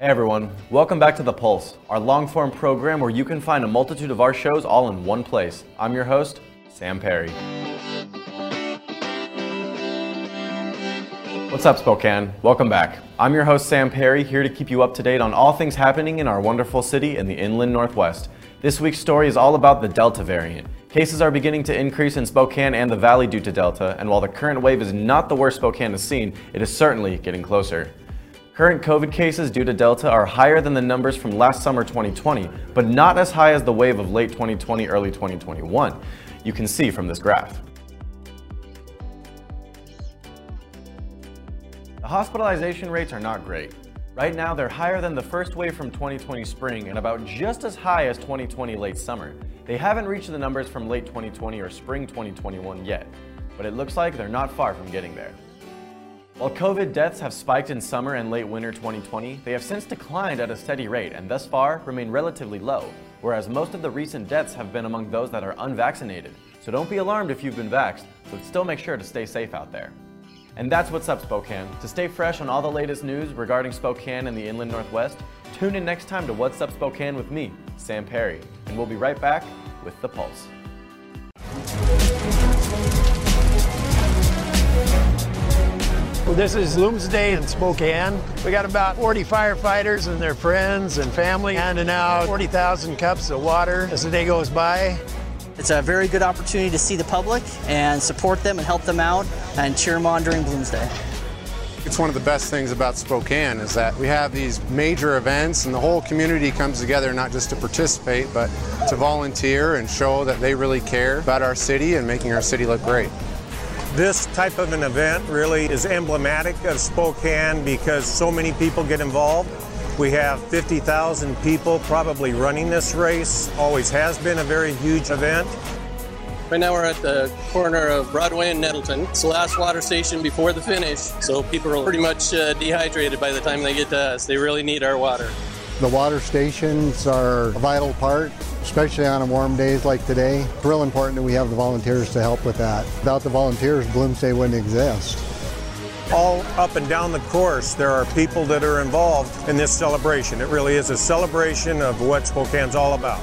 Hey everyone, welcome back to The Pulse, our long form program where you can find a multitude of our shows all in one place. I'm your host, Sam Perry. What's up, Spokane? Welcome back. I'm your host, Sam Perry, here to keep you up to date on all things happening in our wonderful city in the inland Northwest. This week's story is all about the Delta variant. Cases are beginning to increase in Spokane and the Valley due to Delta, and while the current wave is not the worst Spokane has seen, it is certainly getting closer. Current COVID cases due to Delta are higher than the numbers from last summer 2020, but not as high as the wave of late 2020, early 2021. You can see from this graph. The hospitalization rates are not great. Right now, they're higher than the first wave from 2020 spring and about just as high as 2020 late summer. They haven't reached the numbers from late 2020 or spring 2021 yet, but it looks like they're not far from getting there. While COVID deaths have spiked in summer and late winter 2020, they have since declined at a steady rate and thus far remain relatively low, whereas most of the recent deaths have been among those that are unvaccinated. So don't be alarmed if you've been vaxxed, but still make sure to stay safe out there. And that's what's up, Spokane. To stay fresh on all the latest news regarding Spokane and the Inland Northwest, tune in next time to What's Up Spokane with me, Sam Perry, and we'll be right back with The Pulse. Well, this is Bloomsday in Spokane. We got about 40 firefighters and their friends and family handing out 40,000 cups of water as the day goes by. It's a very good opportunity to see the public and support them and help them out and cheer them on during Bloomsday. It's one of the best things about Spokane is that we have these major events and the whole community comes together not just to participate but to volunteer and show that they really care about our city and making our city look great. This type of an event really is emblematic of Spokane because so many people get involved. We have 50,000 people probably running this race. Always has been a very huge event. Right now we're at the corner of Broadway and Nettleton. It's the last water station before the finish, so people are pretty much uh, dehydrated by the time they get to us. They really need our water. The water stations are a vital part, especially on warm days like today. It's real important that we have the volunteers to help with that. Without the volunteers, Bloomsday wouldn't exist. All up and down the course, there are people that are involved in this celebration. It really is a celebration of what Spokane's all about.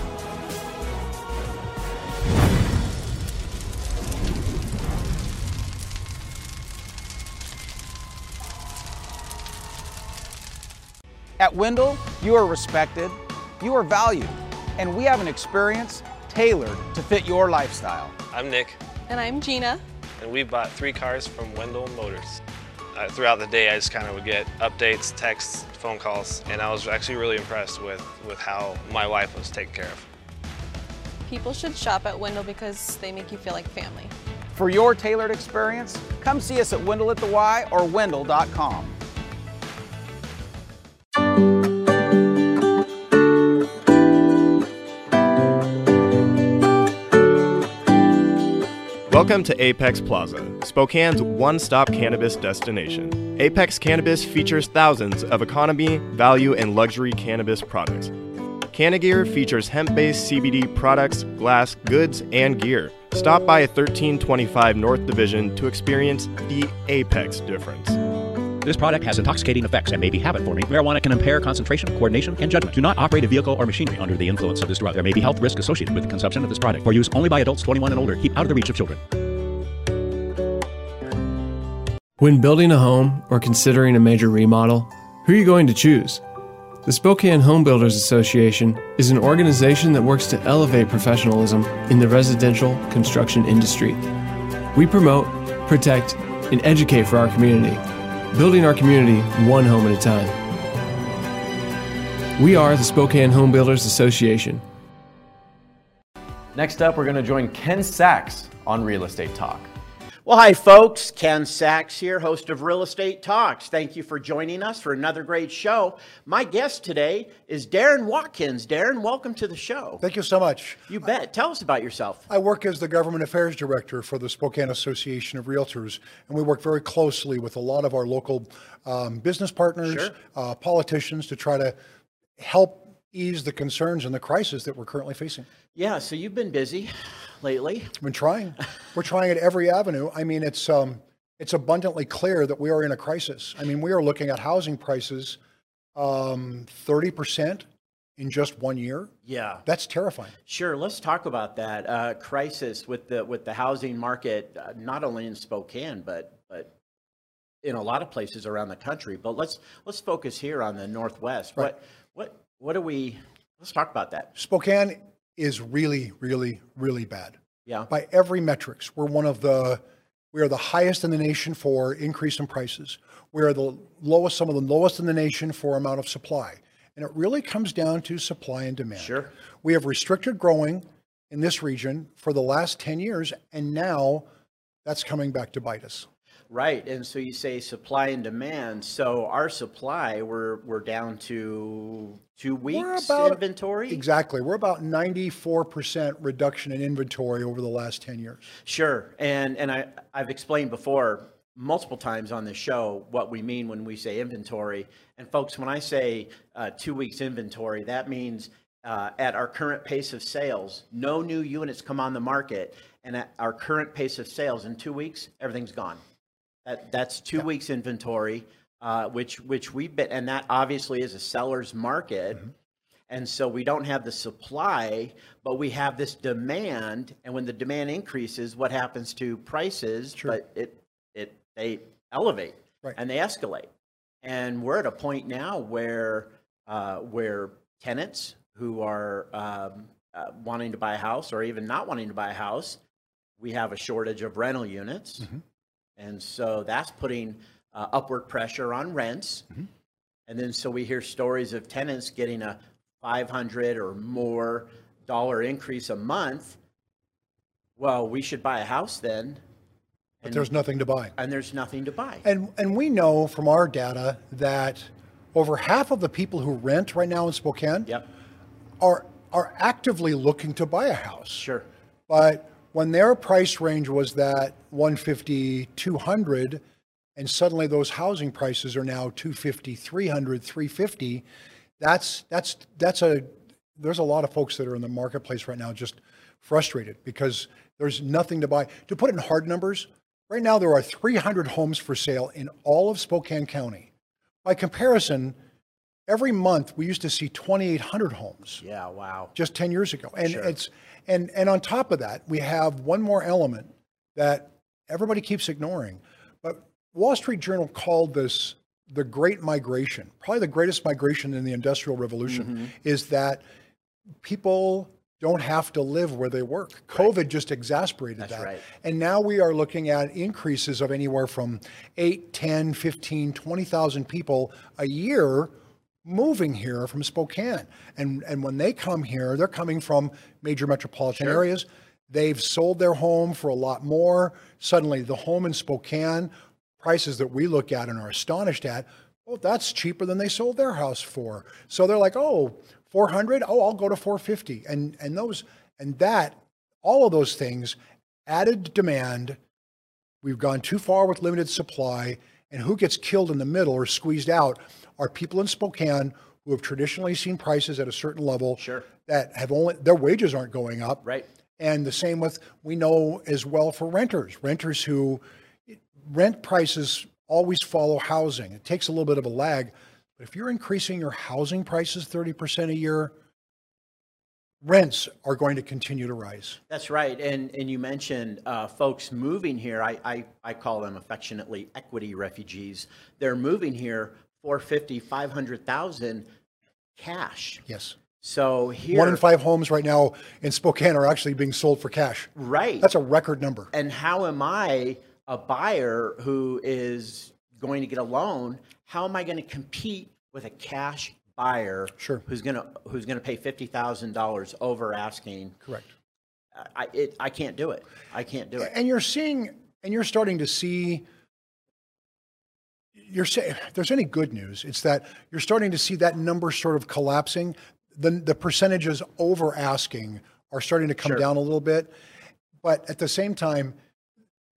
At Wendle, you are respected, you are valued, and we have an experience tailored to fit your lifestyle. I'm Nick. And I'm Gina. And we bought three cars from Wendle Motors. Uh, throughout the day, I just kind of would get updates, texts, phone calls, and I was actually really impressed with, with how my wife was taken care of. People should shop at Wendle because they make you feel like family. For your tailored experience, come see us at Wendle at the Y or Wendle.com. Welcome to Apex Plaza, Spokane's one stop cannabis destination. Apex Cannabis features thousands of economy, value, and luxury cannabis products. Canagear features hemp based CBD products, glass, goods, and gear. Stop by 1325 North Division to experience the Apex difference. This product has intoxicating effects and may be habit forming. Marijuana can impair concentration, coordination, and judgment. Do not operate a vehicle or machinery under the influence of this drug. There may be health risk associated with the consumption of this product. For use only by adults 21 and older, keep out of the reach of children. When building a home or considering a major remodel, who are you going to choose? The Spokane Home Builders Association is an organization that works to elevate professionalism in the residential construction industry. We promote, protect, and educate for our community building our community one home at a time. We are the Spokane Home Builders Association. Next up, we're going to join Ken Sachs on Real Estate Talk. Well, hi, folks. Ken Sachs here, host of Real Estate Talks. Thank you for joining us for another great show. My guest today is Darren Watkins. Darren, welcome to the show. Thank you so much. You bet. Tell us about yourself. I work as the Government Affairs Director for the Spokane Association of Realtors, and we work very closely with a lot of our local um, business partners, Sure. uh, politicians to try to help ease the concerns and the crisis that we're currently facing. Yeah, so you've been busy lately. I've been trying. We're trying at every avenue. I mean, it's um, it's abundantly clear that we are in a crisis. I mean, we are looking at housing prices um, 30% in just one year. Yeah. That's terrifying. Sure, let's talk about that uh, crisis with the with the housing market, uh, not only in Spokane but but in a lot of places around the country. But let's let's focus here on the Northwest. Right. What what what do we? Let's talk about that. Spokane is really, really, really bad. Yeah. By every metrics, we're one of the we are the highest in the nation for increase in prices. We are the lowest, some of the lowest in the nation for amount of supply. And it really comes down to supply and demand. Sure. We have restricted growing in this region for the last 10 years, and now that's coming back to bite us. Right, and so you say supply and demand. So our supply, we're we're down to two weeks inventory. Exactly. We're about 94% reduction in inventory over the last 10 years. Sure, and and I I've explained before multiple times on the show what we mean when we say inventory. And folks, when I say uh, two weeks inventory, that means uh, at our current pace of sales, no new units come on the market, and at our current pace of sales in two weeks, everything's gone. That, that's two weeks inventory, uh, which which we've been, and that obviously is a seller's market. And so we don't have the supply, but we have this demand. And when the demand increases, what happens to prices? But it it they elevate Right. and they escalate. And we're at a point now where uh, where tenants who are um, uh, wanting to buy a house or even not wanting to buy a house, we have a shortage of rental units. And so that's putting uh, upward pressure on rents. And then so we hear stories of tenants getting a 500 or more dollar increase a month. Well, we should buy a house then. But there's nothing to buy. And there's nothing to buy. And and we know from our data that over half of the people who rent right now in Spokane yep. are are actively looking to buy a house. Sure. But when their price range was that 150 200 and suddenly those housing prices are now 250 300 350 that's that's that's a there's a lot of folks that are in the marketplace right now just frustrated because there's nothing to buy to put it in hard numbers right now there are 300 homes for sale in all of Spokane County by comparison every month we used to see 2800 homes Yeah, wow. just 10 years ago. And Sure. it's and and on top of that, we have one more element that everybody keeps ignoring. But Wall Street Journal called this the great migration. Probably the greatest migration in the industrial revolution Mm-hmm. is that people don't have to live where they work. COVID just exacerbated That's that. right. And now we are looking at increases of anywhere from 8, 10, 15, 20,000 people a year moving here from Spokane. And and when they come here, they're coming from major metropolitan areas. They've sold their home for a lot more. Suddenly the home in Spokane prices that we look at and are astonished at, well, that's cheaper than they sold their house for. So they're like, "Oh, 400? Oh, I'll go to 450." And and those and that all of those things added demand We've gone too far with limited supply, and who gets killed in the middle or squeezed out are people in Spokane who have traditionally seen prices at a certain level Sure. that have only their wages aren't going up. Right. And the same with we know as well for renters, renters who rent prices always follow housing. It takes a little bit of a lag, but if you're increasing your housing prices 30% a year, rents are going to continue to rise. That's right. And and you mentioned uh, folks moving here. I, I, I call them affectionately equity refugees. They're moving here 450, 500,000 cash. Yes. So here One in five homes right now in Spokane are actually being sold for cash. Right. That's a record number. And how am I a buyer who is going to get a loan? How am I going to compete with a cash buyer Sure. who's going to who's going to pay $50,000 over asking? Correct. I it, I can't do it. I can't do it. And you're seeing, and you're starting to see, you're saying, there's any good news, it's that you're starting to see that number sort of collapsing. The, the percentages over asking are starting to come Sure. down a little bit. But at the same time,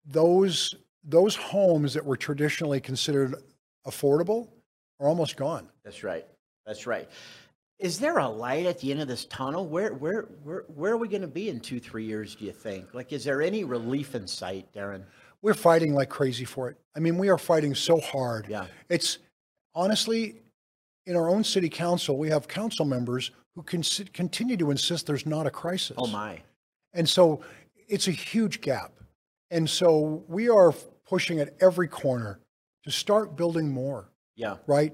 those, those homes that were traditionally considered affordable are almost gone. That's right. That's right. Is there a light at the end of this tunnel? Where where where where are we going to be in two three years? Do you think? Like, is there any relief in sight, Darren? We're fighting like crazy for it. I mean, we are fighting so hard. Yeah. It's honestly, in our own city council, we have council members who can continue to insist there's not a crisis. Oh my. And so it's a huge gap. And so we are pushing at every corner to start building more. Yeah. Right?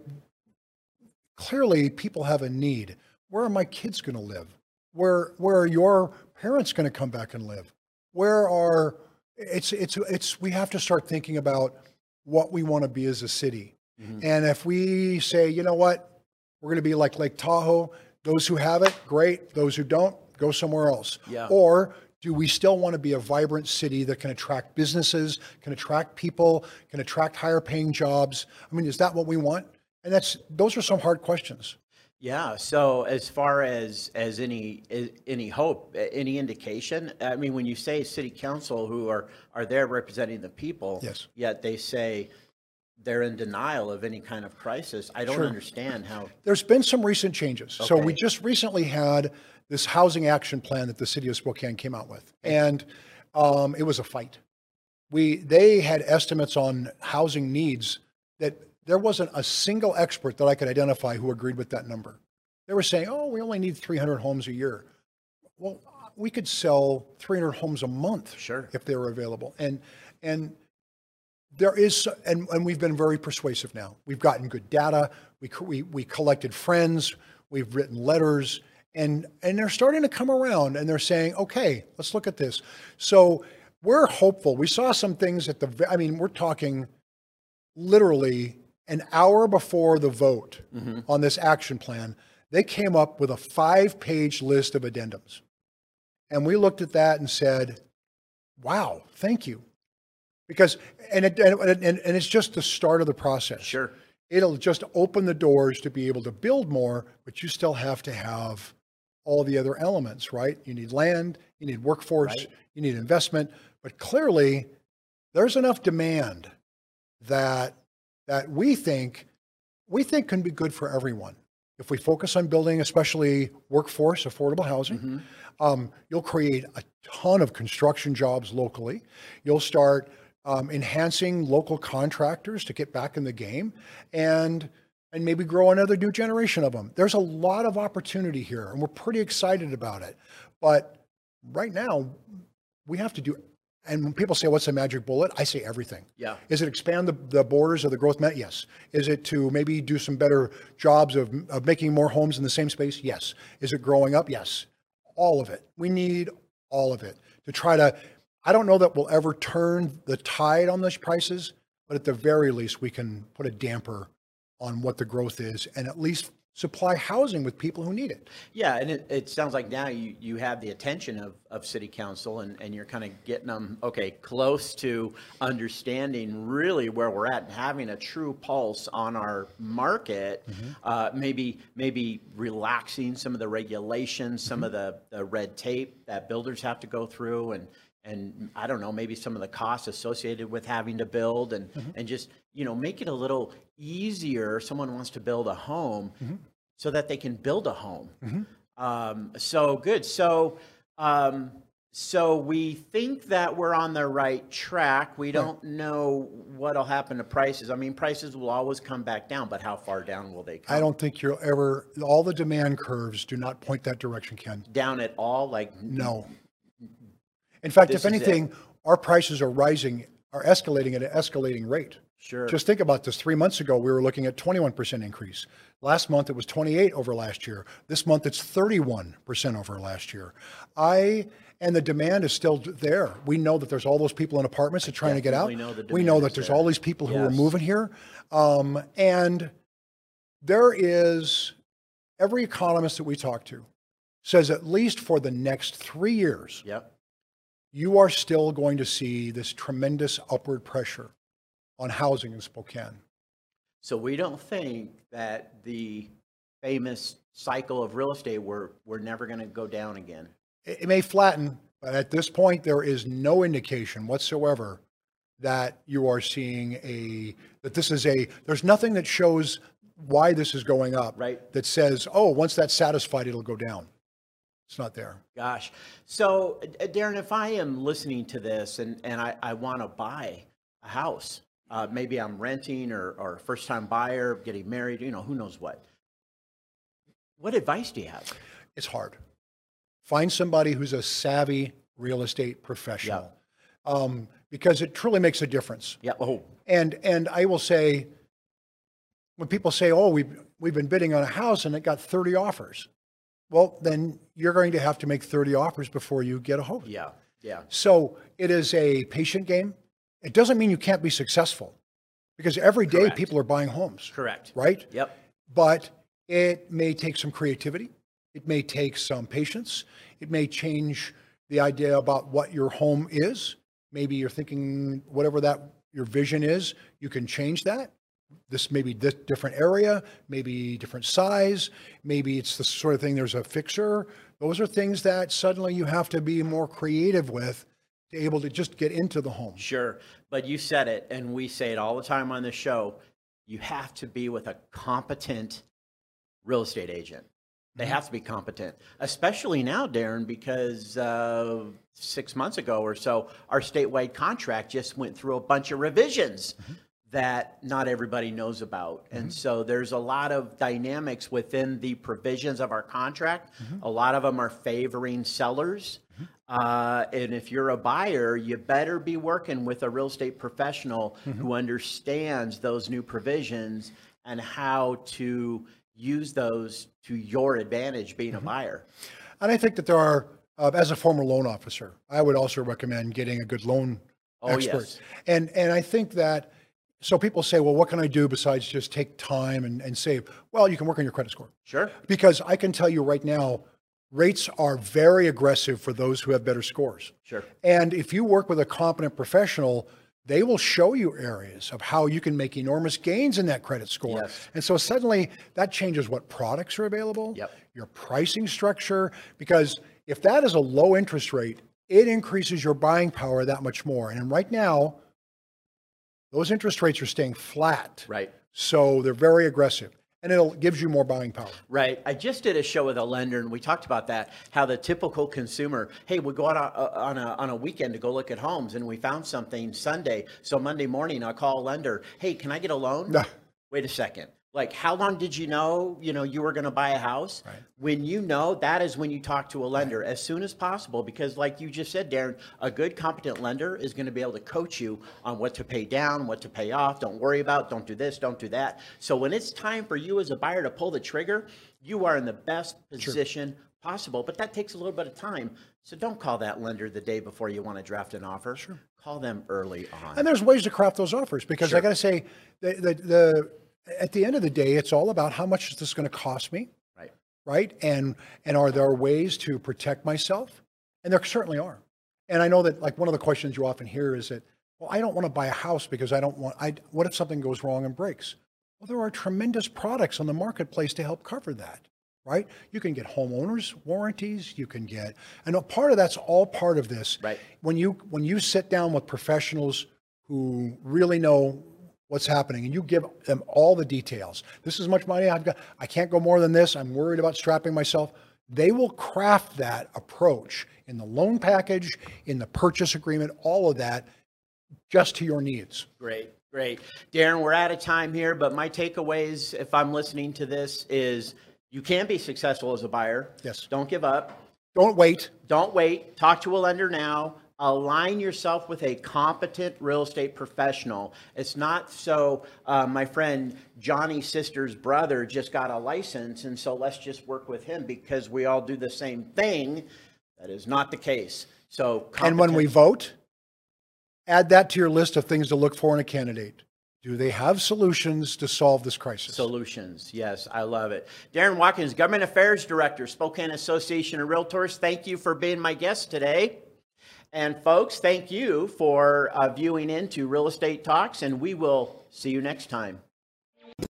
Clearly people have a need. Where are my kids going to live? Where where are your parents going to come back and live? Where are it's it's it's we have to start thinking about what we want to be as a city. Mm-hmm. And if we say, you know what, we're going to be like Lake Tahoe, those who have it, great. Those who don't, go somewhere else. Yeah. Or do we still want to be a vibrant city that can attract businesses, can attract people, can attract higher paying jobs? I mean, is that what we want? And that's those are some hard questions. Yeah. So as far as as any any hope, any indication, I mean, when you say city council who are are there representing the people, yes. yet they say they're in denial of any kind of crisis. I don't Sure. understand how. There's been some recent changes. So Okay. we just recently had this housing action plan that the city of Spokane came out with, and um, it was a fight. We they had estimates on housing needs that there wasn't a single expert that I could identify who agreed with that number. They were saying, "Oh, we only need 300 homes a year." Well, we could sell 300 homes a month Sure. if they were available, and and there is, and, and we've been very persuasive now. We've gotten good data. We, we, we collected friends. We've written letters, and and they're starting to come around, and they're saying, okay, let's look at this. So we're hopeful. We saw some things at the. I mean, we're talking literally an hour before the vote on this action plan. They came up with a five-page list of addendums, and we looked at that and said, "Wow, thank you." because and it and, and, and it's just the start of the process. Sure. It'll just open the doors to be able to build more, but you still have to have all the other elements, right? You need land, you need workforce, Right. you need investment, but clearly there's enough demand that that we think we think can be good for everyone. If we focus on building, especially workforce, affordable housing, um, you'll create a ton of construction jobs locally. You'll start um, enhancing local contractors to get back in the game, and and maybe grow another new generation of them. There's a lot of opportunity here, and we're pretty excited about it. But right now, we have to do. And when people say, "What's the magic bullet?" I say everything. Yeah. Is it expand the, the borders of the growth met? Yes. Is it to maybe do some better jobs of, of making more homes in the same space? Yes. Is it growing up? Yes. All of it. We need all of it to try to. I don't know that we'll ever turn the tide on those prices, but at the very least, we can put a damper on what the growth is and at least supply housing with people who need it. Yeah, and it, it sounds like now you, you have the attention of, of city council and, and you're kind of getting them, okay, close to understanding really where we're at and having a true pulse on our market. Mm-hmm. Uh, maybe, maybe relaxing some of the regulations, some of mm-hmm. the, the red tape that builders have to go through and, and I don't know, maybe some of the costs associated with having to build and, mm-hmm. and just, you know, make it a little easier. Someone wants to build a home so that they can build a home. Um, so good. So, um, so we think that we're on the right track. We don't know what'll happen to prices. I mean, prices will always come back down, but how far down will they come? I don't think you'll ever, all the demand curves do not point that direction, Ken. down at all. Like No. In fact, if anything, our prices are rising, are escalating at an escalating rate. Sure. Just think about this. Three months ago, we were looking at 21% increase. Last month, it was 28 over last year. This month, it's 31% over last year. I, and the demand is still there. We know that there's all those people in apartments that are trying to get out. know We know that there's there. all these people who are moving here. Um, and there is, every economist that we talk to says at least for the next three years, Yep. you are still going to see this tremendous upward pressure on housing in Spokane. So we don't think that the famous cycle of real estate, we're, we're never going to go down again. It, it may flatten, but at this point, there is no indication whatsoever that you are seeing a, that this is a, there's nothing that shows why this is going up. Right. That says, oh, once that's satisfied, it'll go down. It's not there. Gosh. So, uh, Darren, if I am listening to this and, and I, I want to buy a house, uh, maybe I'm renting or, or first time buyer, getting married, you know, who knows what. What advice do you have? It's hard. Find somebody who's a savvy real estate professional, um, because it truly makes a difference. Yeah. Oh. And and I will say, when people say, "Oh, we've we've been bidding on a house and it got 30 offers," well, then you're going to have to make 30 offers before you get a home. Yeah. Yeah. So it is a patient game. It doesn't mean you can't be successful, because every day Correct. people are buying homes. Correct. Right. Yep. But it may take some creativity. It may take some patience. It may change the idea about what your home is. Maybe you're thinking whatever that your vision is, you can change that. This may be this different area, maybe different size, maybe it's the sort of thing there's a fixer. Those are things that suddenly you have to be more creative with able to just get into the home. Sure. But you said it, and we say it all the time on this show. You have to be with a competent real estate agent. They Mm-hmm. have to be competent, especially now, Darren, because uh, six months ago or so, our statewide contract just went through a bunch of revisions Mm-hmm. That not everybody knows about. And so there's a lot of dynamics within the provisions of our contract. Mm-hmm. A lot of them are favoring sellers. Uh, and if you're a buyer, you better be working with a real estate professional Mm-hmm. who understands those new provisions and how to use those to your advantage being Mm-hmm. a buyer. And I think that there are, uh, as a former loan officer, I would also recommend getting a good loan Oh, expert. yes. And and I think that so people say, well, what can I do besides just take time and, and save? Well, you can work on your credit score. Sure. Because I can tell you right now, rates are very aggressive for those who have better scores. Sure. And if you work with a competent professional, they will show you areas of how you can make enormous gains in that credit score. Yes. And so suddenly that changes what products are available, Yep. your pricing structure, because if that is a low interest rate, it increases your buying power that much more. And right now, those interest rates are staying flat. Right. So they're very aggressive and it gives you more buying power. Right. I just did a show with a lender, and we talked about that. How the typical consumer, hey, we go out on a, on a weekend to go look at homes, and we found something Sunday. So Monday morning, I call a lender. Hey, can I get a loan? No. Wait a second. Like, how long did you know? You know, you were going to buy a house. When you know, that is when you talk to a lender as soon as possible, because, like you just said, Darren, a good, competent lender is going to be able to coach you on what to pay down, what to pay off. Don't worry about. Don't do this. Don't do that. So when it's time for you as a buyer to pull the trigger, you are in the best position possible. But that takes a little bit of time. So don't call that lender the day before you want to draft an offer. Sure. Call them early on. And there's ways to craft those offers because I got to say, the, the, the, at the end of the day, it's all about how much is this going to cost me? Right. Right. And, and are there ways to protect myself? And there certainly are. And I know that like one of the questions you often hear is that, well, I don't want to buy a house because I don't want, I, what if something goes wrong and breaks? Well, there are tremendous products on the marketplace to help cover that, right? You can get homeowners warranties, you can get, and a part of that's all part of this. Right. When you, when you sit down with professionals who really know what's happening and you give them all the details. This is much money I've got. I can't go more than this. I'm worried about strapping myself. They will craft that approach in the loan package, in the purchase agreement, all of that just to your needs. Great, great. Darren, we're out of time here, but my takeaways, if I'm listening to this, is you can be successful as a buyer. Yes. Don't give up. Don't wait. Don't wait. Talk to a lender now. Align yourself with a competent real estate professional. It's not so, uh, my friend Johnny's sister's brother just got a license, and so let's just work with him because we all do the same thing. That is not the case. So, And when we vote, add that to your list of things to look for in a candidate. Do they have solutions to solve this crisis? Solutions. Yes, I love it. Darren Watkins, Government Affairs Director, Spokane Association of Realtors. Thank you for being my guest today. And folks, thank you for uh, viewing into Real Estate Talks, and we will see you next time.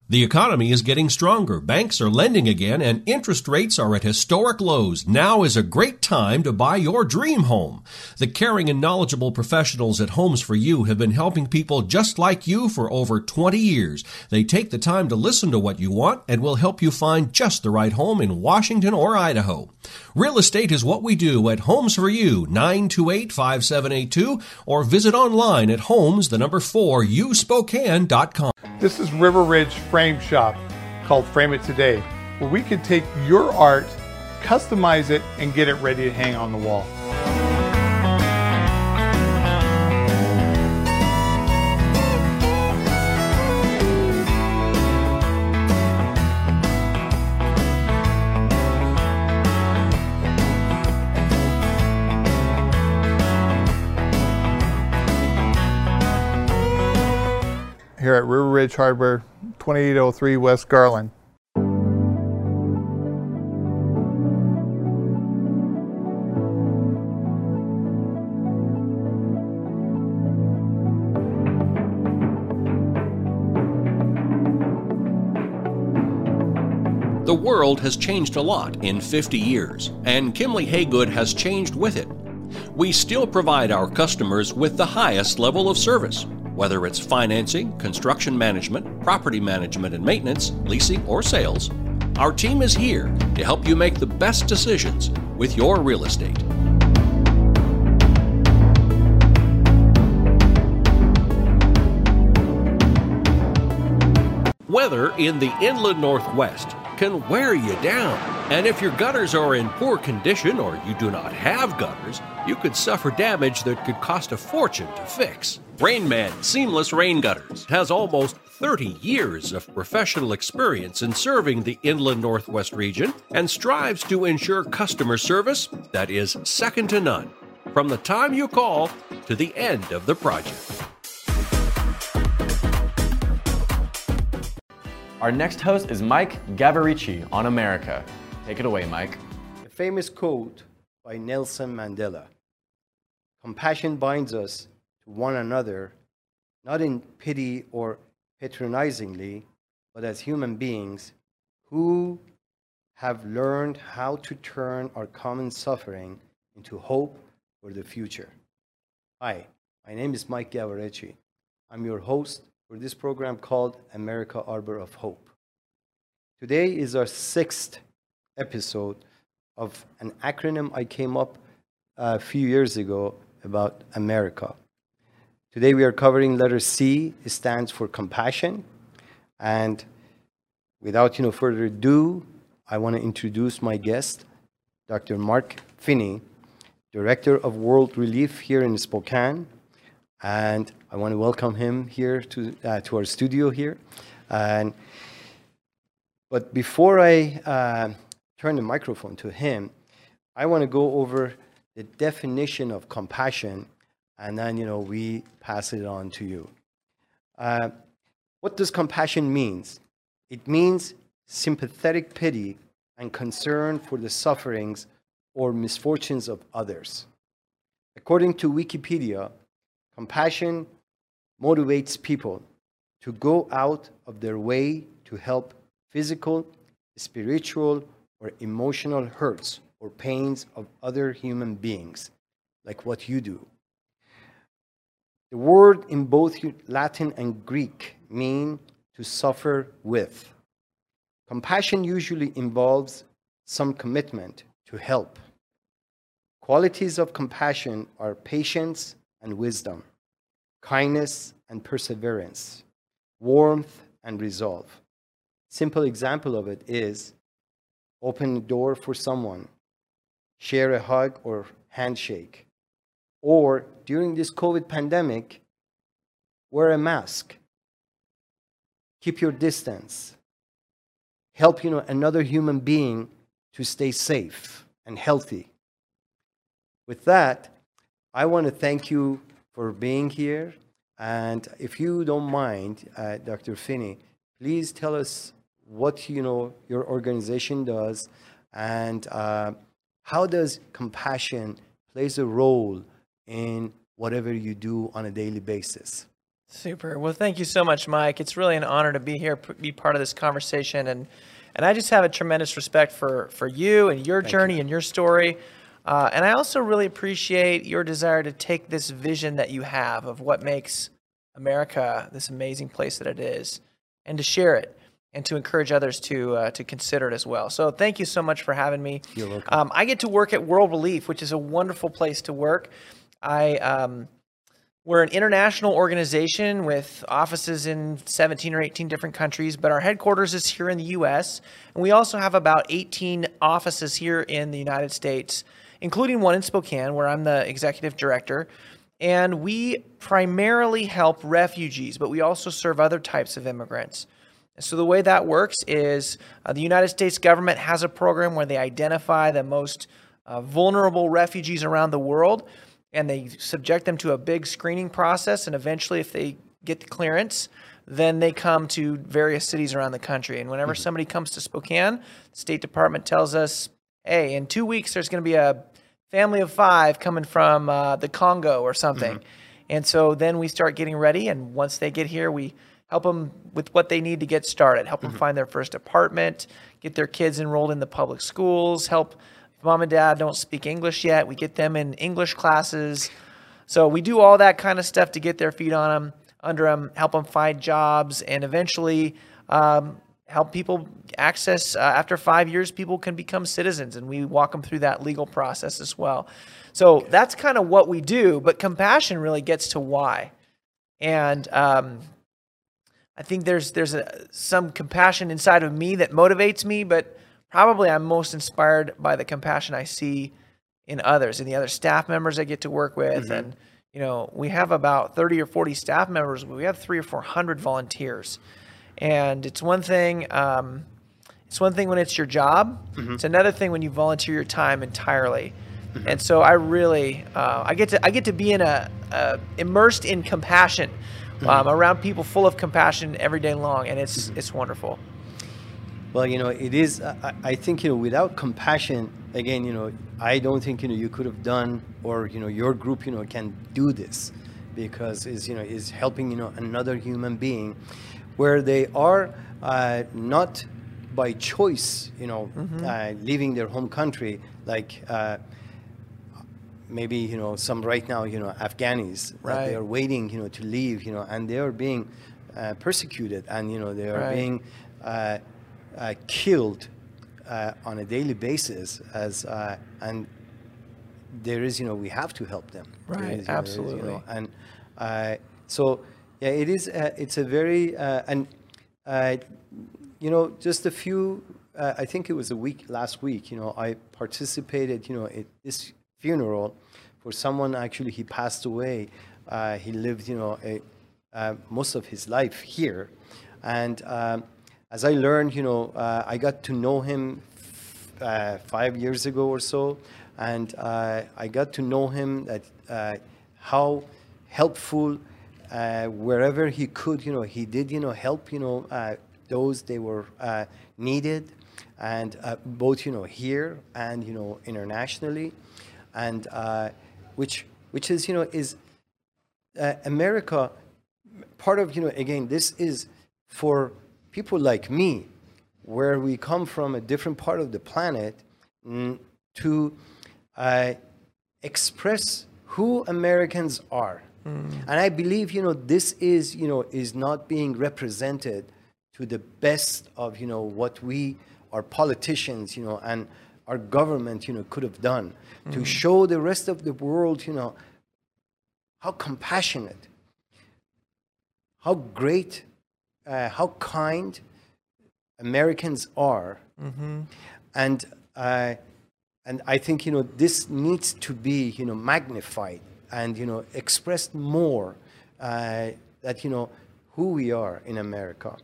The economy is getting stronger. Banks are lending again and interest rates are at historic lows. Now is a great time to buy your dream home. The caring and knowledgeable professionals at Homes for You have been helping people just like you for over 20 years. They take the time to listen to what you want and will help you find just the right home in Washington or Idaho. Real estate is what we do at Homes for You, 928-5782, or visit online at homes, the number 4, uspokane.com. This is River Ridge Frame Shop, called Frame It Today. where we can take your art, customize it, and get it ready to hang on the wall. Here at River Ridge Hardware, 2803 West Garland. The world has changed a lot in 50 years, and Kiemle Hagood has changed with it. We still provide our customers with the highest level of service whether it's financing, construction management, property management and maintenance, leasing, or sales, our team is here to help you make the best decisions with your real estate. Weather in the inland Northwest can wear you down. And if your gutters are in poor condition or you do not have gutters, you could suffer damage that could cost a fortune to fix. Rainman Seamless Rain Gutters has almost 30 years of professional experience in serving the inland Northwest region and strives to ensure customer service that is second to none from the time you call to the end of the project. Our next host is Mike Gavarici on America. Take it away, Mike. A famous quote by Nelson Mandela Compassion binds us to one another, not in pity or patronizingly, but as human beings who have learned how to turn our common suffering into hope for the future. Hi, my name is Mike Gavarici. I'm your host for this program called America Arbor of Hope. Today is our sixth episode of an acronym I came up a few years ago about America. Today we are covering letter C. It stands for compassion. And without you know, further ado, I want to introduce my guest, Dr. Mark Finney, Director of World Relief here in Spokane. And I want to welcome him here to, uh, to our studio here. And, but before I uh, turn the microphone to him, I want to go over the definition of compassion, and then you know we pass it on to you. Uh, what does compassion means? It means sympathetic pity and concern for the sufferings or misfortunes of others. According to Wikipedia, compassion motivates people to go out of their way to help physical, spiritual, or emotional hurts or pains of other human beings, like what you do. The word in both Latin and Greek mean to suffer with. Compassion usually involves some commitment to help. Qualities of compassion are patience and wisdom kindness and perseverance, warmth and resolve. Simple example of it is open the door for someone, share a hug or handshake, or during this COVID pandemic, wear a mask, keep your distance, help you know another human being to stay safe and healthy. With that, I want to thank you for being here. And if you don't mind, uh, Dr. Finney, please tell us what you know your organization does and uh, how does compassion plays a role in whatever you do on a daily basis. Super. Well, thank you so much, Mike. It's really an honor to be here, be part of this conversation, and and I just have a tremendous respect for for you and your thank journey you. and your story. Uh, and I also really appreciate your desire to take this vision that you have of what makes America this amazing place that it is and to share it and to encourage others to uh, to consider it as well. So thank you so much for having me. You're welcome. Um, I get to work at World Relief, which is a wonderful place to work. I um, We're an international organization with offices in 17 or 18 different countries, but our headquarters is here in the US. And we also have about 18 offices here in the United States, including one in Spokane, where I'm the executive director. And we primarily help refugees, but we also serve other types of immigrants. So the way that works is uh, the United States government has a program where they identify the most uh, vulnerable refugees around the world and they subject them to a big screening process. And eventually, if they get the clearance, then they come to various cities around the country. And whenever mm-hmm. somebody comes to Spokane, the State Department tells us, hey, in two weeks, there's going to be a family of five coming from uh, the Congo or something. Mm-hmm. And so then we start getting ready. And once they get here, we help them with what they need to get started, help mm-hmm. them find their first apartment, get their kids enrolled in the public schools, help mom and dad don't speak English yet. We get them in English classes. So we do all that kind of stuff to get their feet on them, under them, help them find jobs, and eventually um, help people access. Uh, after five years, people can become citizens, and we walk them through that legal process as well. So that's kind of what we do. But compassion really gets to why, and um, I think there's there's a, some compassion inside of me that motivates me, but probably I'm most inspired by the compassion I see in others, in the other staff members I get to work with. Mm-hmm. And, you know, we have about 30 or 40 staff members, but we have three or 400 volunteers. And it's one thing, um, it's one thing when it's your job. Mm-hmm. It's another thing when you volunteer your time entirely. Mm-hmm. And so I really, uh, I get to, I get to be in a, uh, immersed in compassion, mm-hmm. um, around people full of compassion every day long, and it's, mm-hmm. it's wonderful. Well, you know, it is. I, I, think you know, without compassion, again, you know, I don't think you know you could have done, or you know, your group, you know, can do this, because is you know is helping you know another human being, where they are uh, not by choice, you know, mm-hmm. uh, leaving their home country, like. Uh, maybe you know some right now you know Afghanis right. that they are waiting you know to leave you know and they are being uh, persecuted and you know they are right. being uh, uh, killed uh, on a daily basis as uh, and there is you know we have to help them right is, absolutely you know, and uh, so yeah it is uh, it's a very uh, and you know just a few I think it was a week last week you know I participated you know at this funeral for someone actually he passed away he lived you know a, most of his life here. And um, as I learned, you know, uh, I got to know him uh, five years ago or so, and uh, I got to know him that uh, how helpful uh, wherever he could, you know, he did, you know, help, you know, uh, those they were needed, and both, you know, here and you know, internationally, and which which is, you know, is America part of, you know, again, this is for people like me, where we come from a different part of the planet, mm, to uh, express who Americans are. Mm. And I believe, you know, this is, you know, is not being represented to the best of, you know, what we, our politicians, you know, and our government, you know, could have done mm. to show the rest of the world, you know, how compassionate, how great uh, how kind Americans are, mm-hmm. and uh, and I think you know this needs to be you know magnified and you know expressed more uh, that you know who we are in America,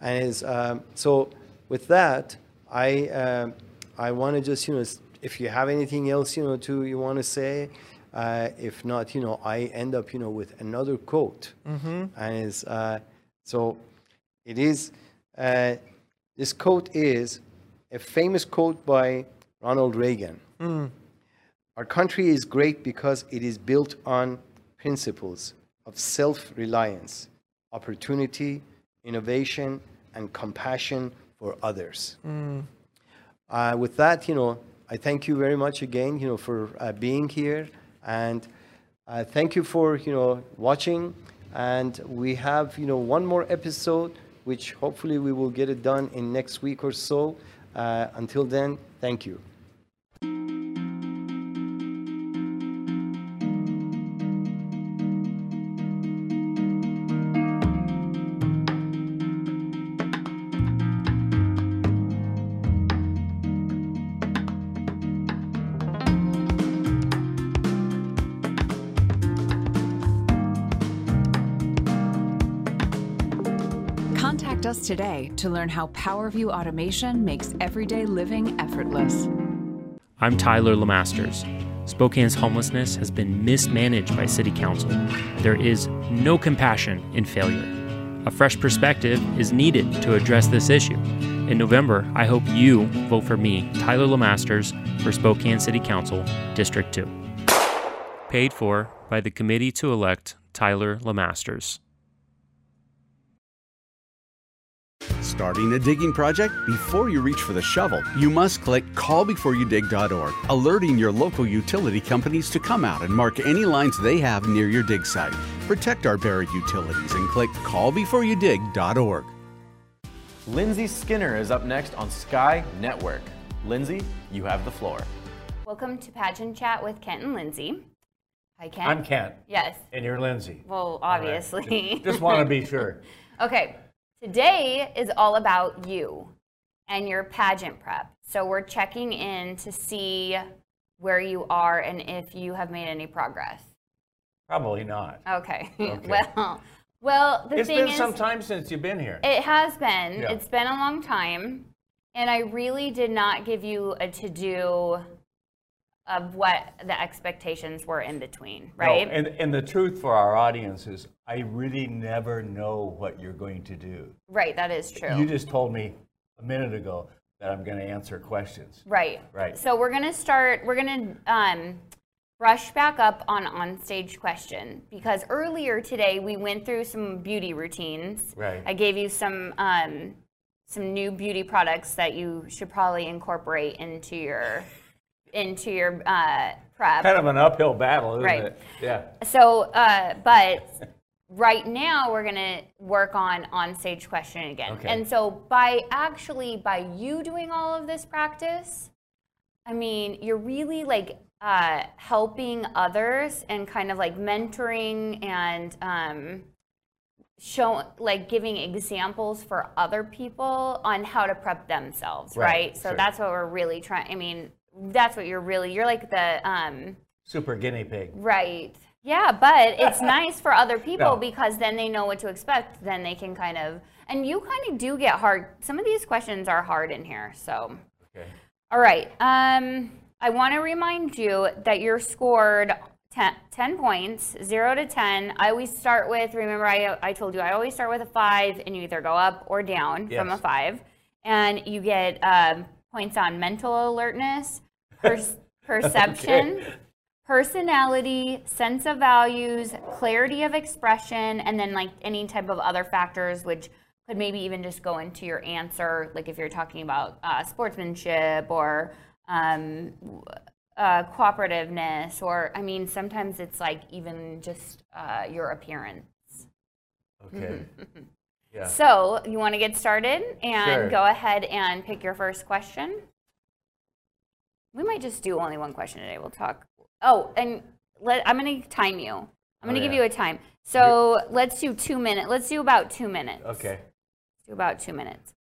and is um, so with that I uh, I want to just you know if you have anything else you know to you want to say. Uh, if not, you know, I end up, you know, with another quote, mm-hmm. and is uh, so it is, uh, this quote is a famous quote by Ronald Reagan. Mm. Our country is great because it is built on principles of self reliance, opportunity, innovation, and compassion for others. Mm. Uh, with that, you know, I thank you very much again, you know, for uh, being here, and uh, thank you for, you know, watching. And we have, you know, one more episode, which hopefully we will get it done in next week or so. Uh, until then, thank you. Today to learn how PowerView automation makes everyday living effortless. I'm Tyler Lemasters. Spokane's homelessness has been mismanaged by City Council. There is no compassion in failure. A fresh perspective is needed to address this issue. In November, I hope you vote for me, Tyler Lemasters, for Spokane City Council, District 2. Paid for by the committee to elect Tyler Lemasters. Starting a digging project? Before you reach for the shovel, you must click callbeforeyoudig.org, alerting your local utility companies to come out and mark any lines they have near your dig site. Protect our buried utilities and click callbeforeyoudig.org. Lindsay Skinner is up next on Sky Network. Lindsay, you have the floor. Welcome to Pageant Chat with Kent and Lindsay. Hi, Kent. I'm Kent. Yes. And you're Lindsay. Well, obviously. Just, just want to be sure. okay. Today is all about you and your pageant prep. So we're checking in to see where you are and if you have made any progress. Probably not. Okay. Okay. well, well, the it's thing been is, some time since you've been here. It has been. Yeah. It's been a long time. And I really did not give you a to do of what the expectations were in between, right? No, and, and the truth for our audience is I really never know what you're going to do. right, that is true. You just told me a minute ago that I'm going to answer questions. Right. Right. So we're gonna start. We're gonna um, brush back up on on-stage question because earlier today we went through some beauty routines. Right. I gave you some um, some new beauty products that you should probably incorporate into your into your uh, prep. Kind of an uphill battle, isn't Right. it? Yeah. So, uh, but right now we're gonna work on on-stage questioning again. Okay. And so by actually by you doing all of this practice, I mean you're really like uh, helping others and kind of like mentoring and um, show like giving examples for other people on how to prep themselves, Right, right? So sure. that's what we're really trying. I mean, that's what you're really. You're like the um, Super guinea pig. Right. Yeah, but it's nice for other people No. because then they know what to expect. Then they can kind of, and you kind of do get hard. Some of these questions are hard in here. So, Okay. all right. Um, I want to remind you that you're scored 10, 10 points, 0 to 10. I always start with, remember, I, I told you I always start with a 5, and you either go up or down from a 5. And you get um, points on mental alertness, per- perception, personality, sense of values, clarity of expression, and then like any type of other factors which could maybe even just go into your answer, like if you're talking about uh, sportsmanship or um, uh, cooperativeness, or I mean, sometimes it's like even just uh, your appearance. Okay. Yeah. So you want to get started and Sure. go ahead and pick your first question. We might just do only one question today. We'll talk. Oh, and let, I'm going to time you. I'm Oh, going to give you a time. So let's do two minutes. Let's do about two minutes. Okay. do about two minutes.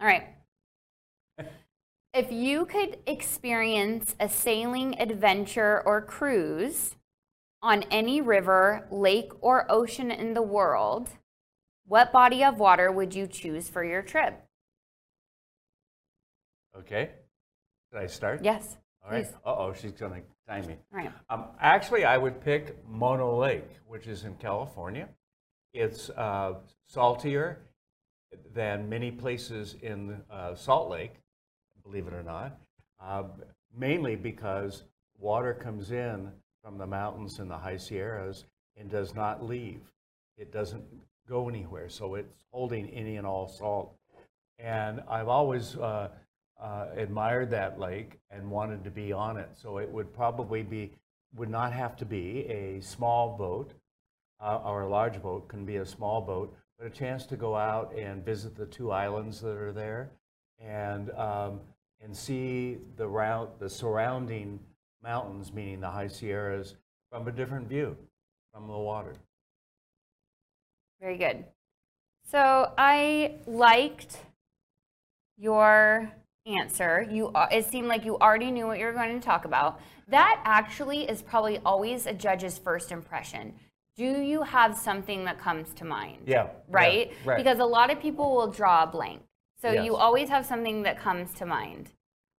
All right. if you could experience a sailing adventure or cruise on any river, lake, or ocean in the world, what body of water would you choose for your trip? Okay. Did I start? Yes, All right. please. Uh oh, she's going to time me. All right. Um, actually, I would pick Mono Lake, which is in California. It's uh, saltier than many places in uh, Salt Lake, believe it or not, uh, mainly because water comes in from the mountains in the high Sierras and does not leave. It doesn't go anywhere, so it's holding any and all salt. And I've always uh, admired that lake and wanted to be on it. So it would probably be, would not have to be a small boat uh, or a large boat, can be a small boat, but a chance to go out and visit the two islands that are there and, um, and see the, round, the surrounding mountains, meaning the high Sierras, from a different view from the water. Very good. So I liked your answer. You, it seemed like you already knew what you were going to talk about. That actually is probably always a judge's first impression. do you have something that comes to mind? Yeah. Right? yeah, right. Because a lot of people will draw a blank. So Yes. you always have something that comes to mind.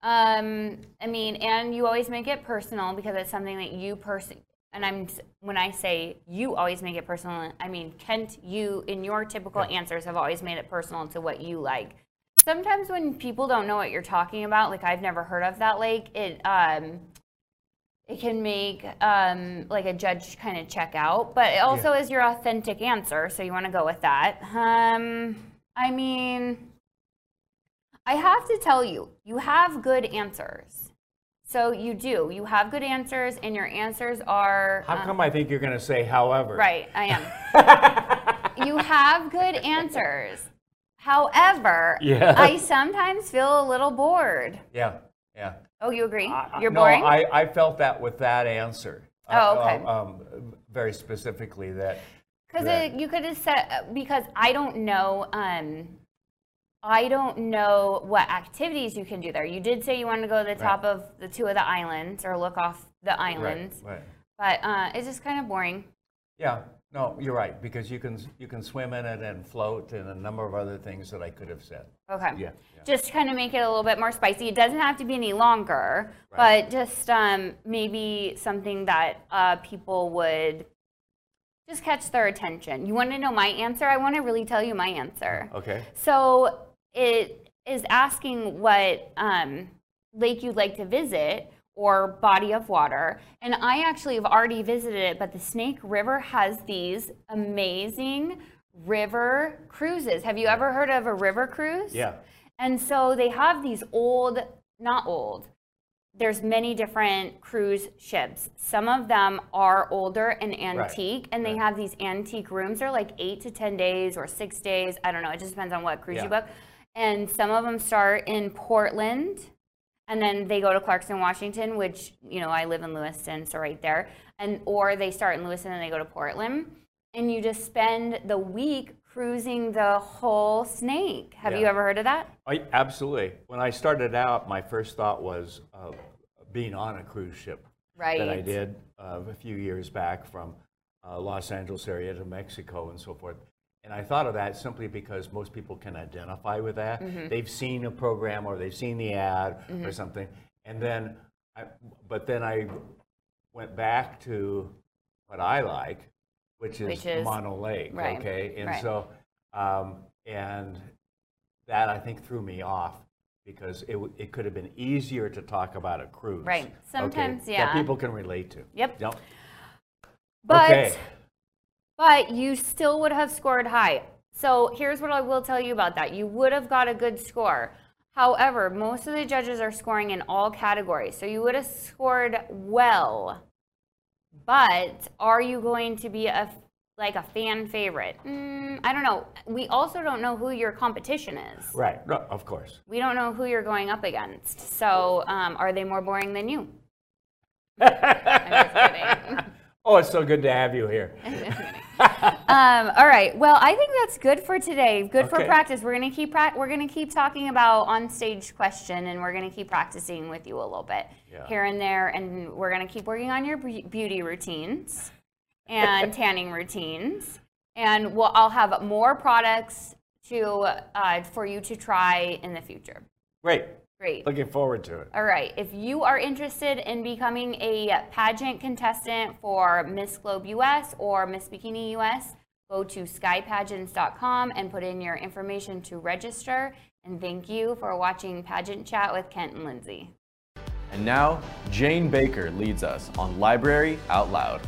Um, I mean, and you always make it personal because it's something that you person. And I'm when I say you always make it personal, I mean Kent. You in your typical answers have always made it personal to what you like. Sometimes when people don't know what you're talking about, like I've never heard of that lake, it um, it can make um, like a judge kind of check out, but it also is your authentic answer, so you want to go with that. Um, I mean, I have to tell you, you have good answers. So you do. You have good answers, and your answers are. How um, come I think you're going to say however? Right, I am. you have good answers. However, Yeah. I sometimes feel a little bored. Yeah, yeah. Oh, you agree? You're no, boring? I, I felt that with that answer. Oh, Uh, okay. um, um, very specifically that. Because you could have said because I don't know. Um, I don't know what activities you can do there. You did say you wanted to go to the top of the two of the islands or look off the islands, Right, right. but uh, it's just kind of boring. Yeah, no, you're right, because you can, you can swim in it and float and a number of other things that I could have said. Okay. Yeah. Just kind of make it a little bit more spicy. It doesn't have to be any longer, but just um, maybe something that uh, people would just catch their attention. You want to know my answer? I want to really tell you my answer. Okay. So it is asking what um, lake you'd like to visit or body of water. And I actually have already visited it, but the Snake River has these amazing river cruises. Have you ever heard of a river cruise? Yeah. And so they have these old, not old, there's many different cruise ships. Some of them are older and antique, and they have these antique rooms. They're like eight to 10 days or six days. I don't know. It just depends on what cruise you book. And some of them start in Portland, and then they go to Clarkston, Washington, which, you know, I live in Lewiston, so right there. And or they start in Lewiston and they go to Portland. And you just spend the week cruising the whole snake. Have you ever heard of that? I, absolutely. When I started out, my first thought was uh, being on a cruise ship. right. That I did uh, a few years back from uh, Los Angeles area to Mexico and so forth. And I thought of that simply because most people can identify with that. Mhm. They've seen a program or they've seen the ad or Mhm. something. And then, I, but then I went back to what I like, which is, Which is- Mono Lake. right, Okay. And right. so, um, and that I think threw me off because it, it could have been easier to talk about a cruise. Right. okay, Sometimes, yeah. That people can relate to. Yep. Yep. But okay. But you still would have scored high. So here's what I will tell you about that. You would have got a good score. However, most of the judges are scoring in all categories. So you would have scored well. But are you going to be a like a fan favorite? Mm, I don't know. We also don't know who your competition is. Right. No, of course. We don't know who you're going up against. So um, are they more boring than you? Oh, it's so good to have you here. um, all right. Well, I think that's good for today. Good for practice. We're gonna keep we're gonna keep talking about on stage question, and we're gonna keep practicing with you a little bit Yeah. here and there, and we're gonna keep working on your beauty routines and tanning routines, and we'll I'll have more products to uh, for you to try in the future. Great. Great. Looking forward to it. All right. If you are interested in becoming a pageant contestant for Miss Globe US or Miss Bikini US, go to skypageants.com and put in your information to register. And thank you for watching Pageant Chat with Kent and Lindsay. And now, Jane Baker leads us on Library Out Loud.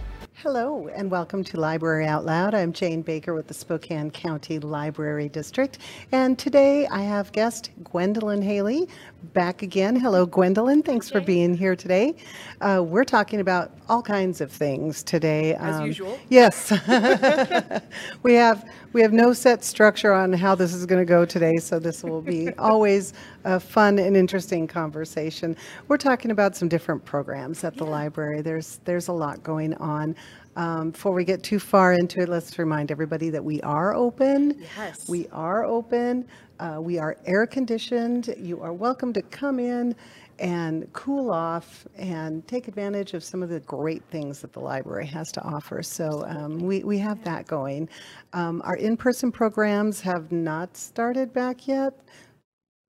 Hello, and welcome to Library Out Loud. I'm Jane Baker with the Spokane County Library District. And today I have guest Gwendolyn Haley back again. Hello, Gwendolyn. Thanks for being here today. Uh, we're talking about all kinds of things today. As Um, usual. Yes. we have we have no set structure on how this is going to go today, so this will be always a fun and interesting conversation. We're talking about some different programs at the library. There's there's a lot going on. Um, before we get too far into it, let's remind everybody that we are open. Yes. We are open. Uh, we are air conditioned. You are welcome to come in and cool off and take advantage of some of the great things that the library has to offer. So um, we, we have that going. Um, our in-person programs have not started back yet.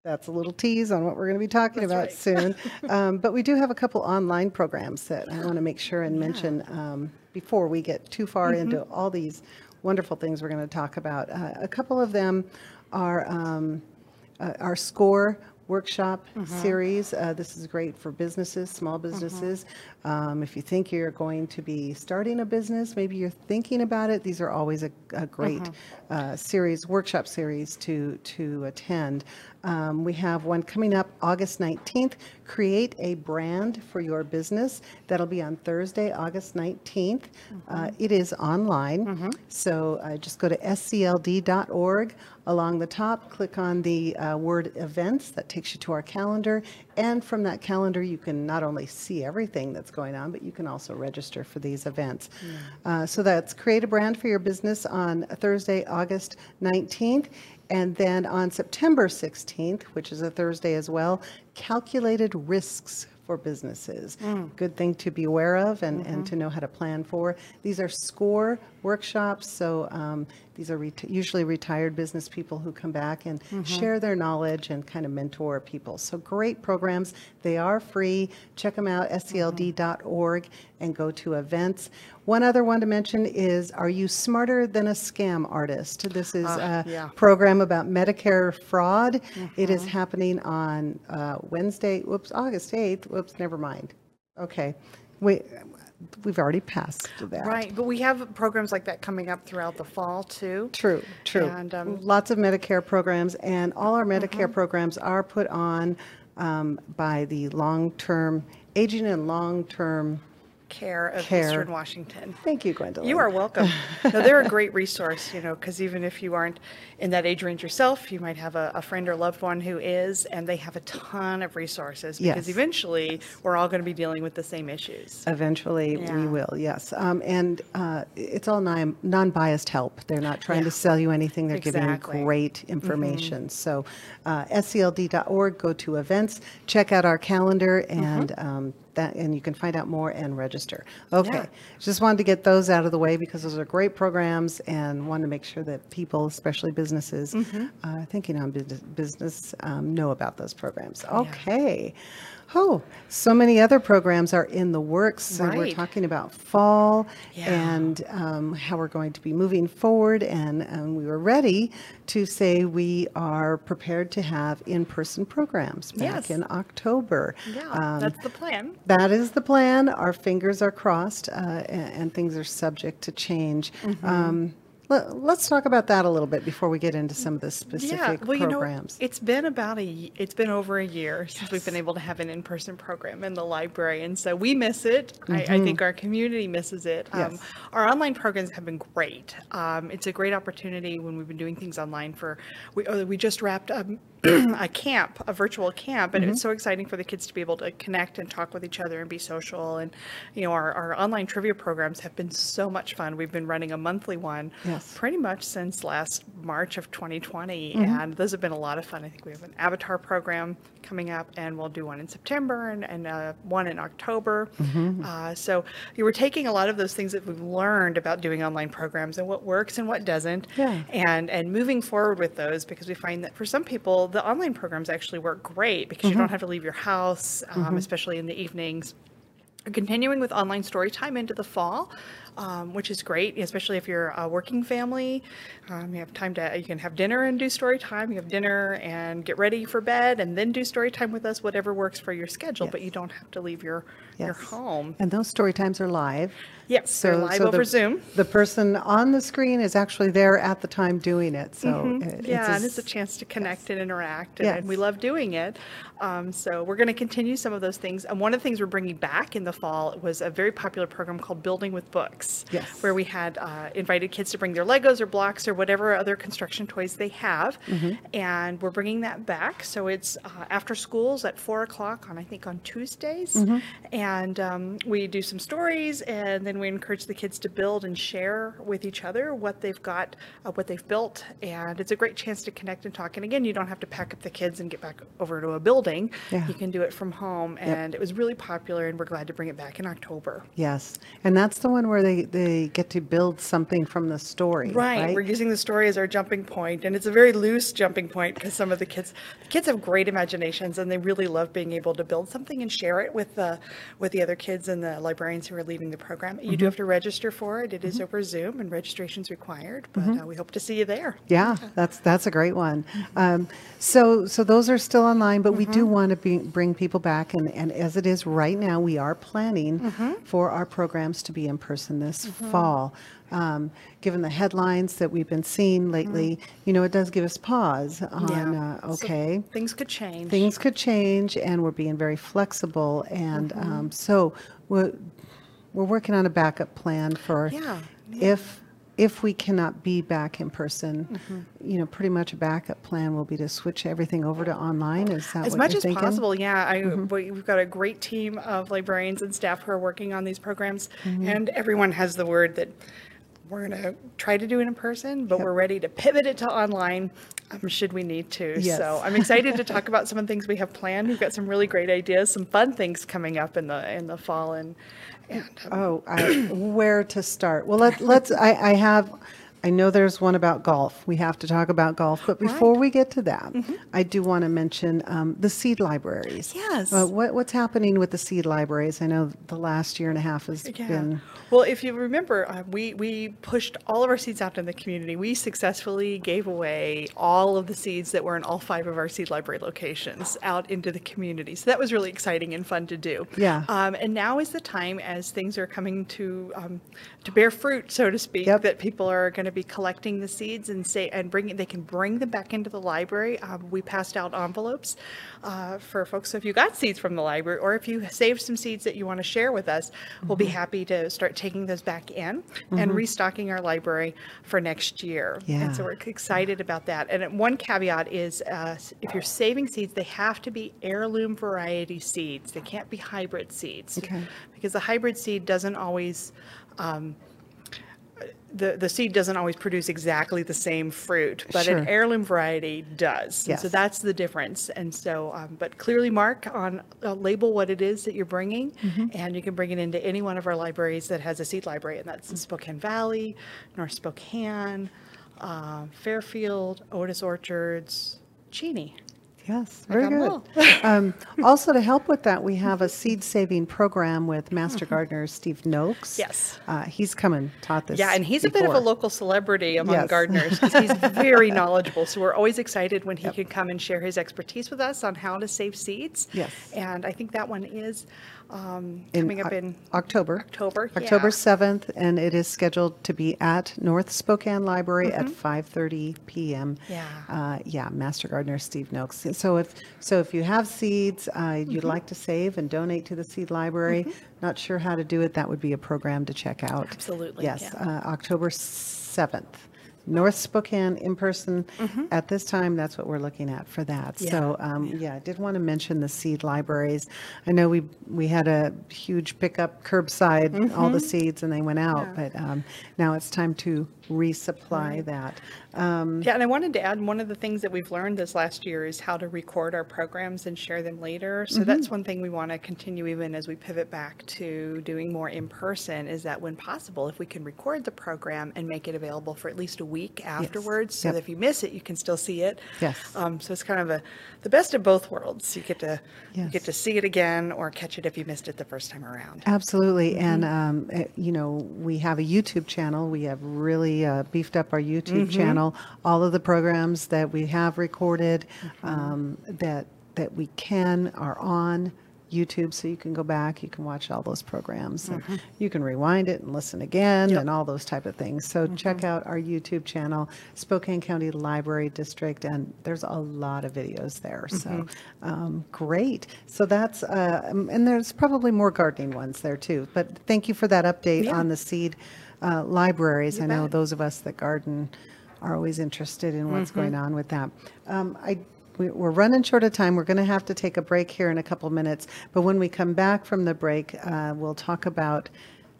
That's a little tease on what we're going to be talking about soon. um, but we do have a couple online programs that I want to make sure and mention um, before we get too far Mhm. into all these wonderful things we're going to talk about. Uh, a couple of them are um, uh, our SCORE workshop Mhm. series. Uh, this is great for businesses, small businesses. Um, if you think you're going to be starting a business, maybe you're thinking about it, these are always a, a great Mhm. uh, series, workshop series to, to attend. Um, we have one coming up August 19th, Create a Brand for Your Business. That'll be on Thursday, August 19th. Uh, it is online, so uh, just go to scld.org. Along the top, click on the uh, word events. That takes you to our calendar. And from that calendar, you can not only see everything that's going on, but you can also register for these events. Mm. Uh, so that's Create a Brand for Your Business on Thursday, August 19th. And then on September 16th, which is a Thursday as well, Calculated Risks for Businesses. Mm. Good thing to be aware of and, and mm-hmm. to know how to plan for. These are SCORE workshops, so um, these are reti- usually retired business people who come back and Mhm. share their knowledge and kind of mentor people. So great programs. They are free. Check them out, scld.org, and go to events. One other one to mention is Are You Smarter Than a Scam Artist? This is Ah, a yeah. program about Medicare fraud. It is Mhm. happening on uh, Wednesday, whoops, August 8th. Whoops, never mind. Okay. We, we've already passed that. Right, but we have programs like that coming up throughout the fall too. True, true. And um, Lots of Medicare programs, and all our Medicare Mhm. programs are put on um, by the long-term, aging and long-term care of Care. Eastern Washington. Thank you, Gwendolyn. You are welcome. no, they're a great resource, you know, because even if you aren't in that age range yourself, you might have a, a friend or loved one who is, and they have a ton of resources because Yes. eventually we're all going to be dealing with the same issues. Eventually, we will, yes. Um, And uh, it's all non- non-biased help. They're not trying Yeah. to sell you anything. They're giving you great information. So uh, scld.org, go to events, check out our calendar, and um, that, and you can find out more and register. Okay, Yeah. just wanted to get those out of the way because those are great programs and wanted to make sure that people, especially businesses, Mhm. uh, thinking on business, business um, know about those programs. Okay. Oh, so many other programs are in the works. So we're talking about fall Yeah. and um, how we're going to be moving forward. And um, we were ready to say we are prepared to have in-person programs back Yes. in October. Yeah, Um, that's the plan. that is the plan. Our fingers are crossed, uh, and, and things are subject to change. Mhm. Um, let, let's talk about that a little bit before we get into some of the specific yeah, well, you know, programs. it's been about a, it's been over a year since we've been able to have an in-person program in the library, and so we miss it. I, I Mhm. think our community misses it. Um, Yes. our online programs have been great. Um, it's a great opportunity when we've been doing things online for. We oh, we just wrapped um, a camp, a virtual camp, and it was Mhm. so exciting for the kids to be able to connect and talk with each other and be social. And you know, our, our online trivia programs have been so much fun. We've been running a monthly one Yes. pretty much since last March of 2020, Mhm. and those have been a lot of fun. I think we have an avatar program coming up, and we'll do one in September and, and uh, one in October. Mhm. Uh, so you were taking a lot of those things that we've learned about doing online programs and what works and what doesn't, Yeah. and and moving forward with those because we find that for some people the online programs actually work great because you Mhm. don't have to leave your house, um, Mhm. especially in the evenings continuing with online story time into the fall, um, which is great, especially if you're a working family. Um, you have time to, you can have dinner and do story time. You have dinner and get ready for bed and then do story time with us, whatever works for your schedule, but you don't have to leave your, your home. And those story times are live. Yes, they're live over the, Zoom. The person on the screen is actually there at the time doing it. So Mhm. it- yeah, a and it's a chance to connect and interact, and, Yes. and we love doing it. Um, so we're going to continue some of those things. And one of the things we're bringing back in the fall was a very popular program called Building with Books, Yes. where we had uh, invited kids to bring their Legos or blocks or whatever other construction toys they have, Mhm. and we're bringing that back. So it's uh, after schools at four o'clock on I think on Tuesdays, Mhm. and um, we do some stories, and then we encourage the kids to build and share with each other what they've got, uh, what they've built, and it's a great chance to connect and talk. And again, you don't have to pack up the kids and get back over to a building. Yeah. You can do it from home, Yep. and it was really popular, and we're glad to bring it back in October. Yes, and that's the one where they, they get to build something from the story, Right. right? We're using the story as our jumping point, and it's a very loose jumping point because some of the kids, the kids have great imaginations, and they really love being able to build something and share it with the with the other kids and the librarians who are leaving the program. You do Mhm. have to register for it. It is over Zoom, and registration's required. But Mhm. uh, we hope to see you there. Yeah, that's that's a great one. Um, so so those are still online, but we do want to be, bring people back, and, and as it is right now, we are planning Mhm. for our programs to be in person this Mhm. fall. Um, given the headlines that we've been seeing lately, you know, it does give us pause on Yeah. uh, So okay. things could change. Things could change, and we're being very flexible, and Mhm. um, so we're we're working on a backup plan for Yeah, if if we cannot be back in person. Mhm. You know, pretty much a backup plan will be to switch everything over to online. Is that as much as thinking? possible yeah I, Mhm. we, we've got a great team of librarians and staff who are working on these programs Mhm. and everyone has the word that we're going to try to do it in person but we're ready to pivot it to online um, should we need to Yes. so i'm excited to talk about some of the things we have planned we've got some really great ideas some fun things coming up in the in the fall and Oh, I, where to start? Well, let, let's. I, I have. I know there's one about golf. We have to talk about golf, but before we get to that, I do want to mention um, the seed libraries. Yes. Uh, what, what's happening with the seed libraries? I know the last year and a half has Yeah. been. Well, if you remember, uh, we, we pushed all of our seeds out in the community. We successfully gave away all of the seeds that were in all five of our seed library locations out into the community. So that was really exciting and fun to do. Yeah. Um, and now is the time as things are coming to um, to bear fruit, so to speak, that people are going to be collecting the seeds and say and bring they can bring them back into the library. Um, we passed out envelopes uh, for folks. So if you got seeds from the library, or if you saved some seeds that you want to share with us, we'll be Mhm. happy to start taking those back in and Mhm. restocking our library for next year. Yeah. And so we're excited about that. And one caveat is uh, if you're saving seeds, they have to be heirloom variety seeds. They can't be hybrid seeds Okay. because the hybrid seed doesn't always um, the, the seed doesn't always produce exactly the same fruit, but an heirloom variety does. And so that's the difference. And so, um, but clearly mark on, uh, label what it is that you're bringing, Mhm. and you can bring it into any one of our libraries that has a seed library, and that's Spokane Valley, North Spokane, uh, Fairfield, Otis Orchards, Cheney. Yes, very good. um, also, to help with that, we have a seed saving program with Master Gardener Steve Noakes. Yes. Uh, he's come and taught this. Yeah, and he's a bit of a local celebrity among Yes. gardeners because he's very knowledgeable. So we're always excited when he can come and share his expertise with us on how to save seeds. Yes. And I think that one is um, In coming up in October. October. October yeah. 7th, and it is scheduled to be at North Spokane Library at Mhm. 5:30 p.m. Yeah. Uh, yeah, Master Gardener Steve Noakes. So if so, if you have seeds uh, you'd Mhm. like to save and donate to the seed library, not sure how to do it, that would be a program to check out. Absolutely, Yes, yeah. uh, October 7th. North Spokane in person Mhm. at this time. That's what we're looking at for that. So, um, yeah, I did want to mention the seed libraries. I know we we had a huge pickup curbside, all the Mhm. seeds, and they went out. Yeah. But um, now it's time to resupply Right. that. Um, Yeah, and I wanted to add one of the things that we've learned this last year is how to record our programs and share them later. So Mhm. that's one thing we want to continue even as we pivot back to doing more in person is that when possible, if we can record the program and make it available for at least a week afterwards, so Yep. that if you miss it, you can still see it. Yes. Um, so it's kind of a the best of both worlds. You get to you get to see it again or catch it if you missed it the first time around. Absolutely. And, Mhm. um, eh, you know, we have a YouTube channel. We have really uh, beefed up our YouTube Mhm. channel. All of the programs that we have recorded Mm-hmm. um, that, that we can are on YouTube, so you can go back, you can watch all those programs, and Mhm. you can rewind it and listen again, Yep. and all those type of things. So check out our YouTube channel, Spokane County Library District, and there's a lot of videos there. So Mhm. um, great. So that's uh, and there's probably more gardening ones there too. But thank you for that update Yeah. on the seed uh, libraries. You I know those of us that garden are always interested in what's Mhm. going on with that. Um, I we- we're running short of time. We're going to have to take a break here in a couple minutes. But when we come back from the break, uh, we'll talk about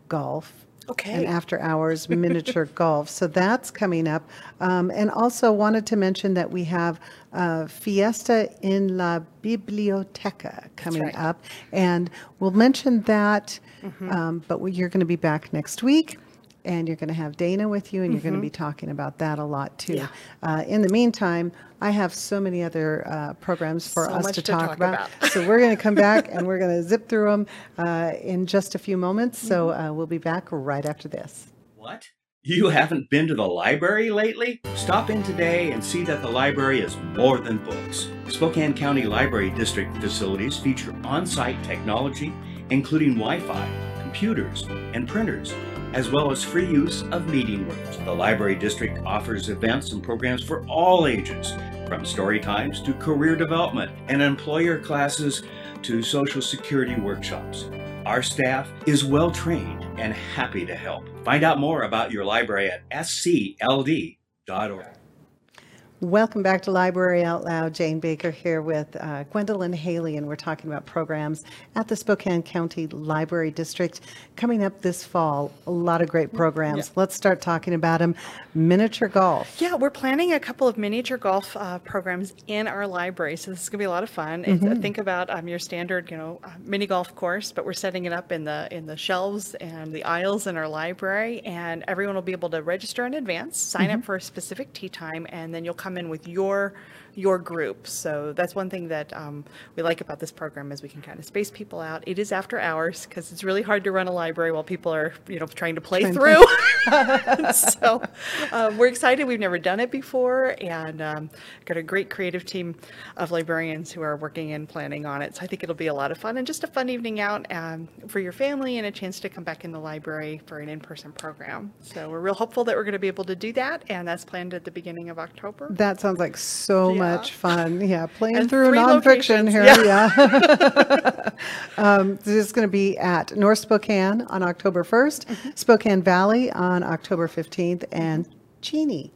golf. Okay. And after hours miniature golf. So that's coming up. Um, and also wanted to mention that we have uh, Fiesta in la Biblioteca coming right. up. And we'll mention that, Mhm. um, but we- you're going to be back next week. And you're going to have Dana with you, and you're going to be talking about that a lot too. Yeah. Uh, in the meantime, I have so many other uh, programs for So us to to talk, talk about. about. so we're going to come back and we're going to zip through them uh, in just a few moments. So Mm-hmm. uh, we'll be back right after this. What? You haven't been to the library lately? Stop in today and see that the library is more than books. Spokane County Library District facilities feature on site technology, including Wi Fi, computers, and printers, as well as free use of meeting rooms. The Library District offers events and programs for all ages, from story times to career development and employer classes to social security workshops. Our staff is well trained and happy to help. Find out more about your library at scld.org. Welcome back to Library Out Loud. Jane Baker here with uh, Gwendolyn Haley, and we're talking about programs at the Spokane County Library District coming up this fall. A lot of great programs. Let's start talking about them. Miniature golf. Yeah, we're planning a couple of miniature golf uh, programs in our library, so this is going to be a lot of fun. Uh, Mhm. think about um, your standard, you know, uh, mini golf course, but we're setting it up in the in the shelves and the aisles in our library, and everyone will be able to register in advance, sign up Mhm. for a specific tee time, and then you'll come in with your your group. So that's one thing that um, we like about this program is we can kind of space people out. It is after hours because it's really hard to run a library while people are, you know, trying to play Trying to- through. so um, we're excited. We've never done it before, and um, got a great creative team of librarians who are working and planning on it. So I think it'll be a lot of fun and just a fun evening out um, for your family and a chance to come back in the library for an in-person program. So we're real hopeful that we're going to be able to do that, and that's planned at the beginning of October. That sounds like so much fun. Yeah, playing And through nonfiction here. yeah. Yeah. um, this is going to be at North Spokane on October 1st, Mm-hmm. Spokane Valley on October 15th, and Cheney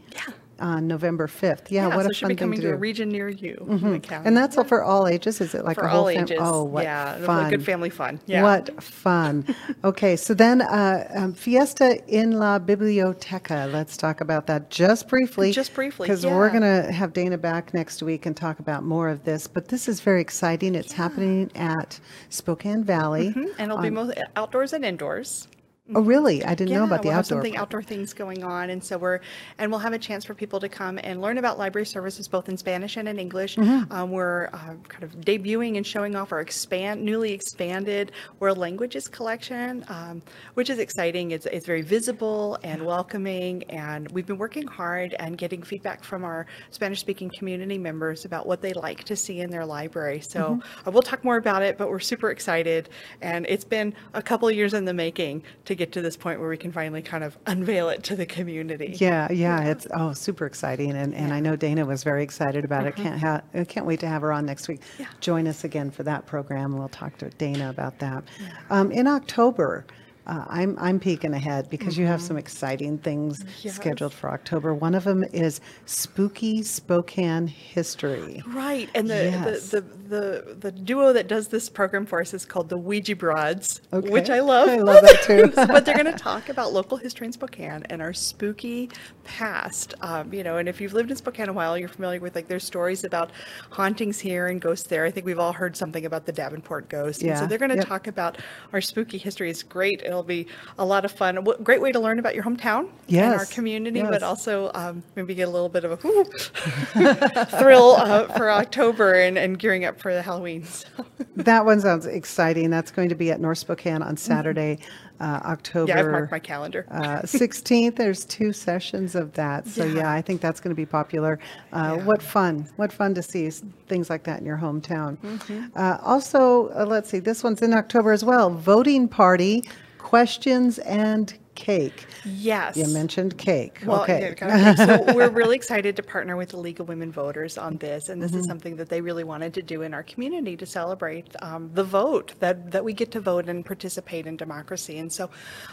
on November 5th. Yeah, what so a fun thing coming to to, a region near you Mhm. county. And that's all for all ages? Is it like for a whole all ages. Oh, what yeah, fun. good family fun. Yeah. What fun. okay, so then uh, um, Fiesta in la Biblioteca. Let's talk about that just briefly. Just briefly, Because we're going to have Dana back next week and talk about more of this. But this is very exciting. It's happening at Spokane Valley. Mhm, And it'll be both outdoors and indoors. Oh, really? I didn't know about the we'll have outdoor. something part. outdoor things going on, and so we're and we'll have a chance for people to come and learn about library services both in Spanish and in English. Mhm. Um, we're uh, kind of debuting and showing off our expand newly expanded world languages collection, um, which is exciting. It's it's very visible and welcoming, and we've been working hard and getting feedback from our Spanish speaking community members about what they like to see in their library. So Mhm. uh, we'll talk more about it, but we're super excited, and it's been a couple years in the making to get to this point where we can finally kind of unveil it to the community. Yeah, yeah, it's oh super exciting, and, and I know Dana was very excited about it. Mhm. Can't ha- I can't wait to have her on next week. Yeah. Join us again for that program, we'll talk to Dana about that. Um, in October, uh, I'm I'm peeking ahead because you have some exciting things Yes. scheduled for October. One of them is Spooky Spokane History. Right, and the, Yes. the, the, the, the duo that does this program for us is called the Ouija Broads, Okay. which I love. I love that too. but they're going to talk about local history in Spokane and our spooky past. Um, you know, and if you've lived in Spokane a while, you're familiar with like there's stories about hauntings here and ghosts there. I think we've all heard something about the Davenport ghost. And Yeah, so they're going to yep. talk about our spooky history. It's great. It'll be a lot of fun. W- great way to learn about your hometown and our community, yes. but also um, maybe get a little bit of a thrill uh, for October and, and gearing up for the Halloween. So. That one sounds exciting. That's going to be at North Spokane on Saturday, uh, October. Yeah, I've marked my calendar. uh, 16th. There's two sessions of that. So yeah, Yeah. I think that's going to be popular. Uh, What fun! What fun to see things like that in your hometown. Mhm. Uh, also, uh, let's see. This one's in October as well. Voting party, questions and cake. Yes. You mentioned cake. Well, okay. yeah, so we're really excited to partner with the League of Women Voters on this, and this is Mhm. something that they really wanted to do in our community to celebrate um, the vote that that we get to vote and participate in democracy. And so,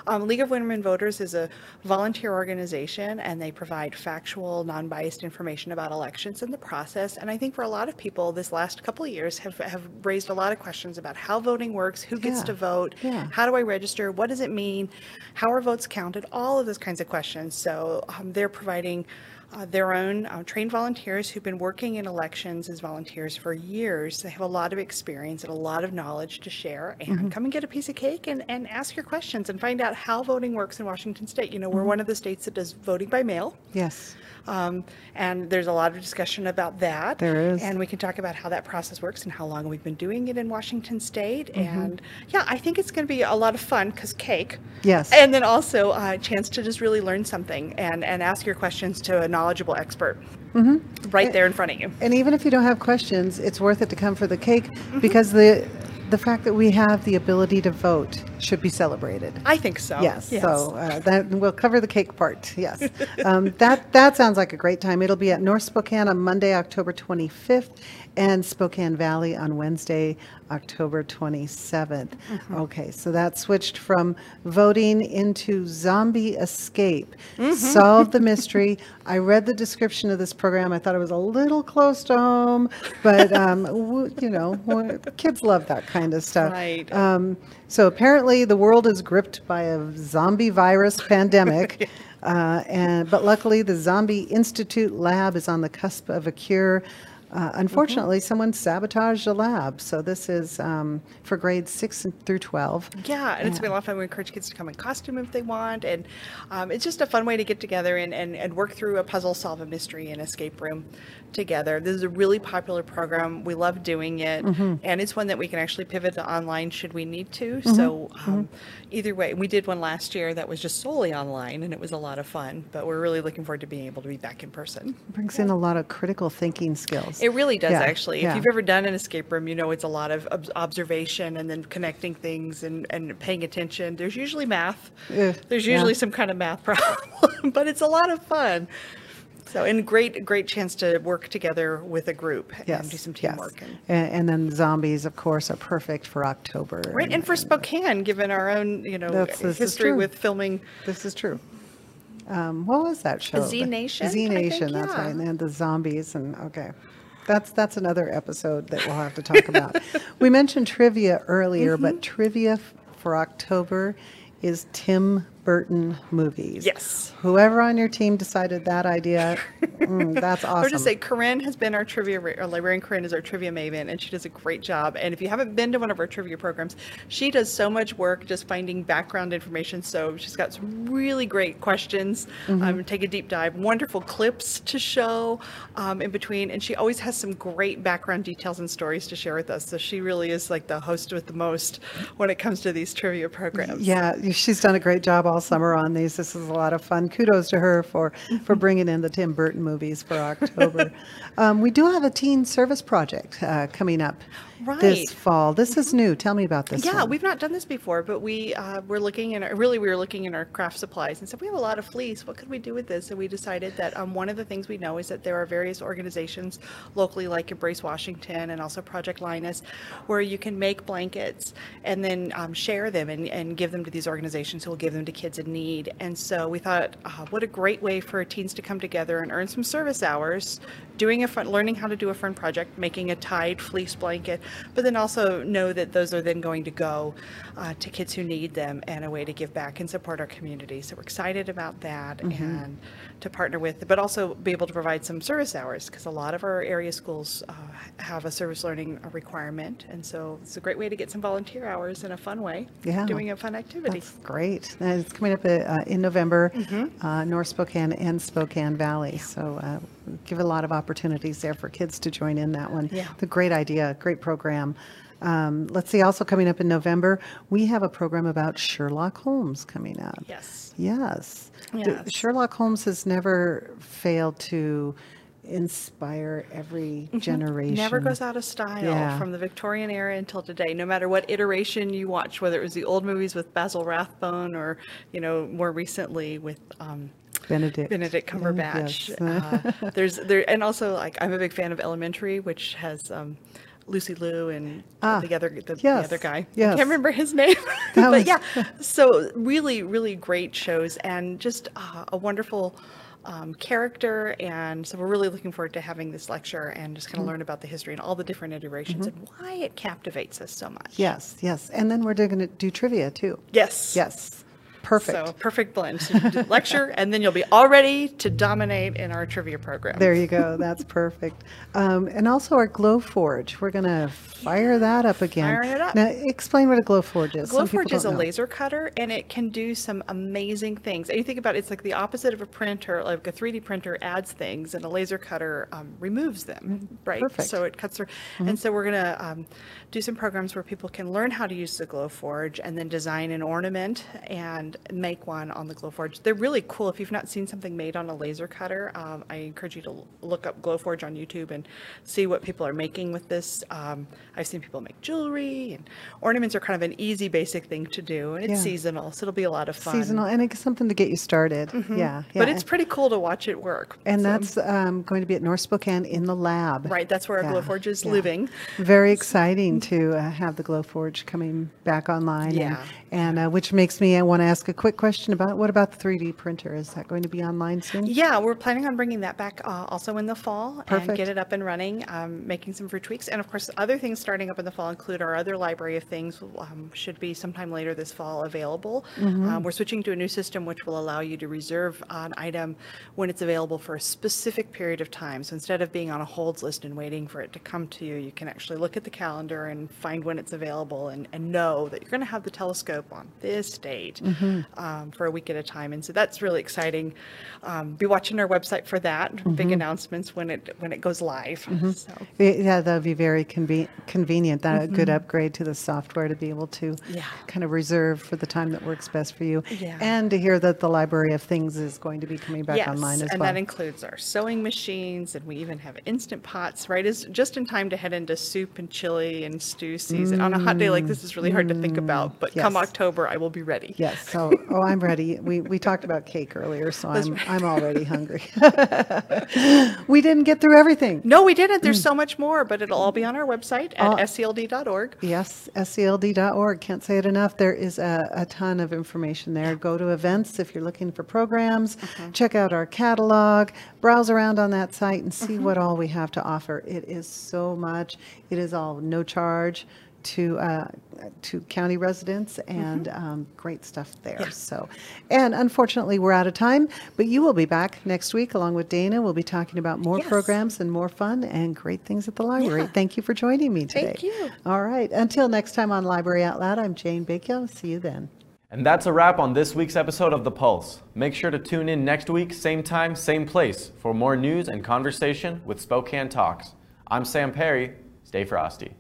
um, League of Women Voters is a volunteer organization, and they provide factual, non-biased information about elections and the process. And I think for a lot of people, this last couple of years have have raised a lot of questions about how voting works, who gets Yeah. to vote, Yeah. how do I register? What does it mean? How are votes counted? All of those kinds of questions. So um, they're providing uh, their own uh, trained volunteers who've been working in elections as volunteers for years. They have a lot of experience and a lot of knowledge to share. And Mhm. come and get a piece of cake and, and ask your questions and find out how voting works in Washington State. You know, we're Mhm. one of the states that does voting by mail. Yes. Um, and there's a lot of discussion about that. There is. And we can talk about how that process works and how long we've been doing it in Washington State. Mhm. And yeah, I think it's going to be a lot of fun because cake. Yes. And then also uh, a chance to just really learn something and, and ask your questions to a knowledgeable expert Mhm. right there in front of you. And even if you don't have questions, it's worth it to come for the cake because the the fact that we have the ability to vote should be celebrated. I think so. Yes. Yes. So uh, that we'll cover the cake part. Yes. um, that that sounds like a great time. It'll be at North Spokane on Monday, October 25th, and Spokane Valley on Wednesday, October 27th. Mhm. Okay. So that switched from voting into zombie escape. Mhm. Solve the mystery. I read the description of this program. I thought it was a little close to home, but um, w- you know, w- kids love that kind of stuff. Right. Um, so apparently, the world is gripped by a zombie virus pandemic. Uh, and but luckily, the Zombie Institute lab is on the cusp of a cure. Uh, unfortunately, someone sabotaged the lab, so this is um, for grades six through twelve. Yeah, and it's been a lot of fun. We encourage kids to come in costume if they want, and um, it's just a fun way to get together and, and, and work through a puzzle, solve a mystery, and escape room together. This is a really popular program. We love doing it, Mhm. and it's one that we can actually pivot to online should we need to. Mhm, So um, either way, we did one last year that was just solely online, and it was a lot of fun. But we're really looking forward to being able to be back in person. Brings in a lot of critical thinking skills. It really does, Yeah, actually. yeah. If you've ever done an escape room, you know it's a lot of ob- observation and then connecting things and, and paying attention. There's usually math. Ugh, There's yeah. usually some kind of math problem, but it's a lot of fun. So, and great, great chance to work together with a group Yes, and do some teamwork. And, And, and then zombies, of course, are perfect for October. right, and for Spokane, given our own, you know, That's- this history with filming. This is true. Um, what was that show? Z Nation, Z Nation. think, That's yeah. right. And the zombies. And okay, that's that's another episode that we'll have to talk about. we mentioned trivia earlier, Mm-hmm. but trivia f- for October is Tim Burton movies. Yes. Whoever on your team decided that idea, mm, that's awesome. Or just say Corinne has been our trivia, librarian Corinne is our trivia maven, and she does a great job. And if you haven't been to one of our trivia programs, she does so much work just finding background information. So she's got some really great questions. Mhm. Um, take a deep dive, wonderful clips to show um, in between, and she always has some great background details and stories to share with us. So she really is like the host with the most when it comes to these trivia programs. Yeah, she's done a great job all summer on these. This is a lot of fun. Kudos to her for, for bringing in the Tim Burton movies for October. um, we do have a teen service project uh, coming up this fall. This is new. Tell me about this. Yeah, one. we've not done this before, but we uh, were looking in our, really we were looking in our craft supplies and said we have a lot of fleece. What could we do with this? And we decided that um, one of the things we know is that there are various organizations locally, like Embrace Washington and also Project Linus, where you can make blankets and then um, share them and, and give them to these organizations who will give them to kids in need. And so we thought, uh, what a great way for teens to come together and earn some service hours, doing a fun, learning how to do a fun project, making a tied fleece blanket, but then also know that those are then going to go uh, to kids who need them and a way to give back and support our community. So we're excited about that Mhm. and to partner with, but also be able to provide some service hours because a lot of our area schools uh, have a service learning requirement. And so it's a great way to get some volunteer hours in a fun way, Yeah. doing a fun activity. That's great. And it's coming up uh, in November, Mhm. uh, North Spokane and Spokane Valley. So uh, give a lot of opportunities there for kids to join in that one. Yeah. The great idea, great program. Um, let's see, also coming up in November, we have a program about Sherlock Holmes coming up. Yes. Yes. Yes. Sherlock Holmes has never failed to inspire every generation. Mm-hmm. Never goes out of style Yeah. from the Victorian era until today. No matter what iteration you watch, whether it was the old movies with Basil Rathbone or, you know, more recently with um, Benedict. Benedict Cumberbatch. Yes. uh, there's there, and also like I'm a big fan of Elementary, which has um, Lucy Liu and Ah, the other the, the other guy. I yes. can't remember his name, but was- yeah. So really, really great shows and just uh, a wonderful. Um, character and so we're really looking forward to having this lecture and just kind of Mhm. learn about the history and all the different iterations Mhm. and why it captivates us so much. Yes, yes. And then we're going to do trivia too. Yes. Yes. Perfect. So perfect blend. So lecture and then you'll be all ready to dominate in our trivia program. There you go. That's perfect. Um, and also our Glowforge. We're going to fire that up again. Firing it up. Now, explain what a Glowforge is. People Glowforge is a know. laser cutter and it can do some amazing things. And you think about it, it's like the opposite of a printer, like a 3D printer adds things and a laser cutter um, removes them, right? Perfect. So it cuts through. Mhm. And so we're going to um, do some programs where people can learn how to use the Glowforge and then design an ornament and make one on the Glowforge. They're really cool. If you've not seen something made on a laser cutter, um, I encourage you to look up Glowforge on YouTube and see what people are making with this. Um, I've seen people make jewelry and ornaments are kind of an easy, basic thing to do, and it's Yeah. seasonal, so it'll be a lot of fun. Seasonal, and it's something to get you started. Mhm. Yeah, but it's pretty cool to watch it work. And So- that's um, going to be at North Spokane in the lab. right. That's where our Yeah, Glowforge is yeah. living. Very exciting to uh, have the Glowforge coming back online. Yeah. And, and uh, which makes me, I want to ask a quick question about what about the 3D printer? Is that going to be online soon? Yeah, we're planning on bringing that back uh, also in the fall and get it up and running, um, making some free tweaks. And of course, other things starting up in the fall include our other library of things, um, should be sometime later this fall available. Mhm. Um, we're switching to a new system which will allow you to reserve an item when it's available for a specific period of time. So instead of being on a holds list and waiting for it to come to you, you can actually look at the calendar and find when it's available and, and know that you're going to have the telescope on this date Mhm. um, for a week at a time. And so that's really exciting. Um, be watching our website for that. Big Mhm. announcements when it when it goes live. Mhm. So Yeah, that'll be very conve- convenient. That a good Mhm. upgrade to the software to be able to Yeah. kind of reserve for the time that works best for you. Yeah. And to hear that the Library of Things is going to be coming back yes, online as and well. And that includes our sewing machines, and we even have instant pots. Right, is just in time to head into soup and chili and stew season. On a hot day like this, is really hard to think about. But come Mm. October, I will be ready. Yes. So, oh, I'm ready. We, we talked about cake earlier, so That's I'm, right. I'm already hungry. we didn't get through everything. No, we didn't. There's so much more, but it'll all be on our website at Uh, scld.org. Yes, scld.org. Can't say it enough. There is a, a ton of information there. Go to events if you're looking for programs. Uh-huh. Check out our catalog. Browse around on that site and see what all we have to offer. It is so much. It is all no charge to uh, to county residents and um, great stuff there. So, and unfortunately, we're out of time. But you will be back next week along with Dana. We'll be talking about more Yes. programs and more fun and great things at the library. Thank you for joining me today. Thank you. All right. Until next time on Library Out Loud, I'm Jane Bakio. See you then. And that's a wrap on this week's episode of The Pulse. Make sure to tune in next week, same time, same place, for more news and conversation with Spokane Talks. I'm Sam Perry. Stay frosty.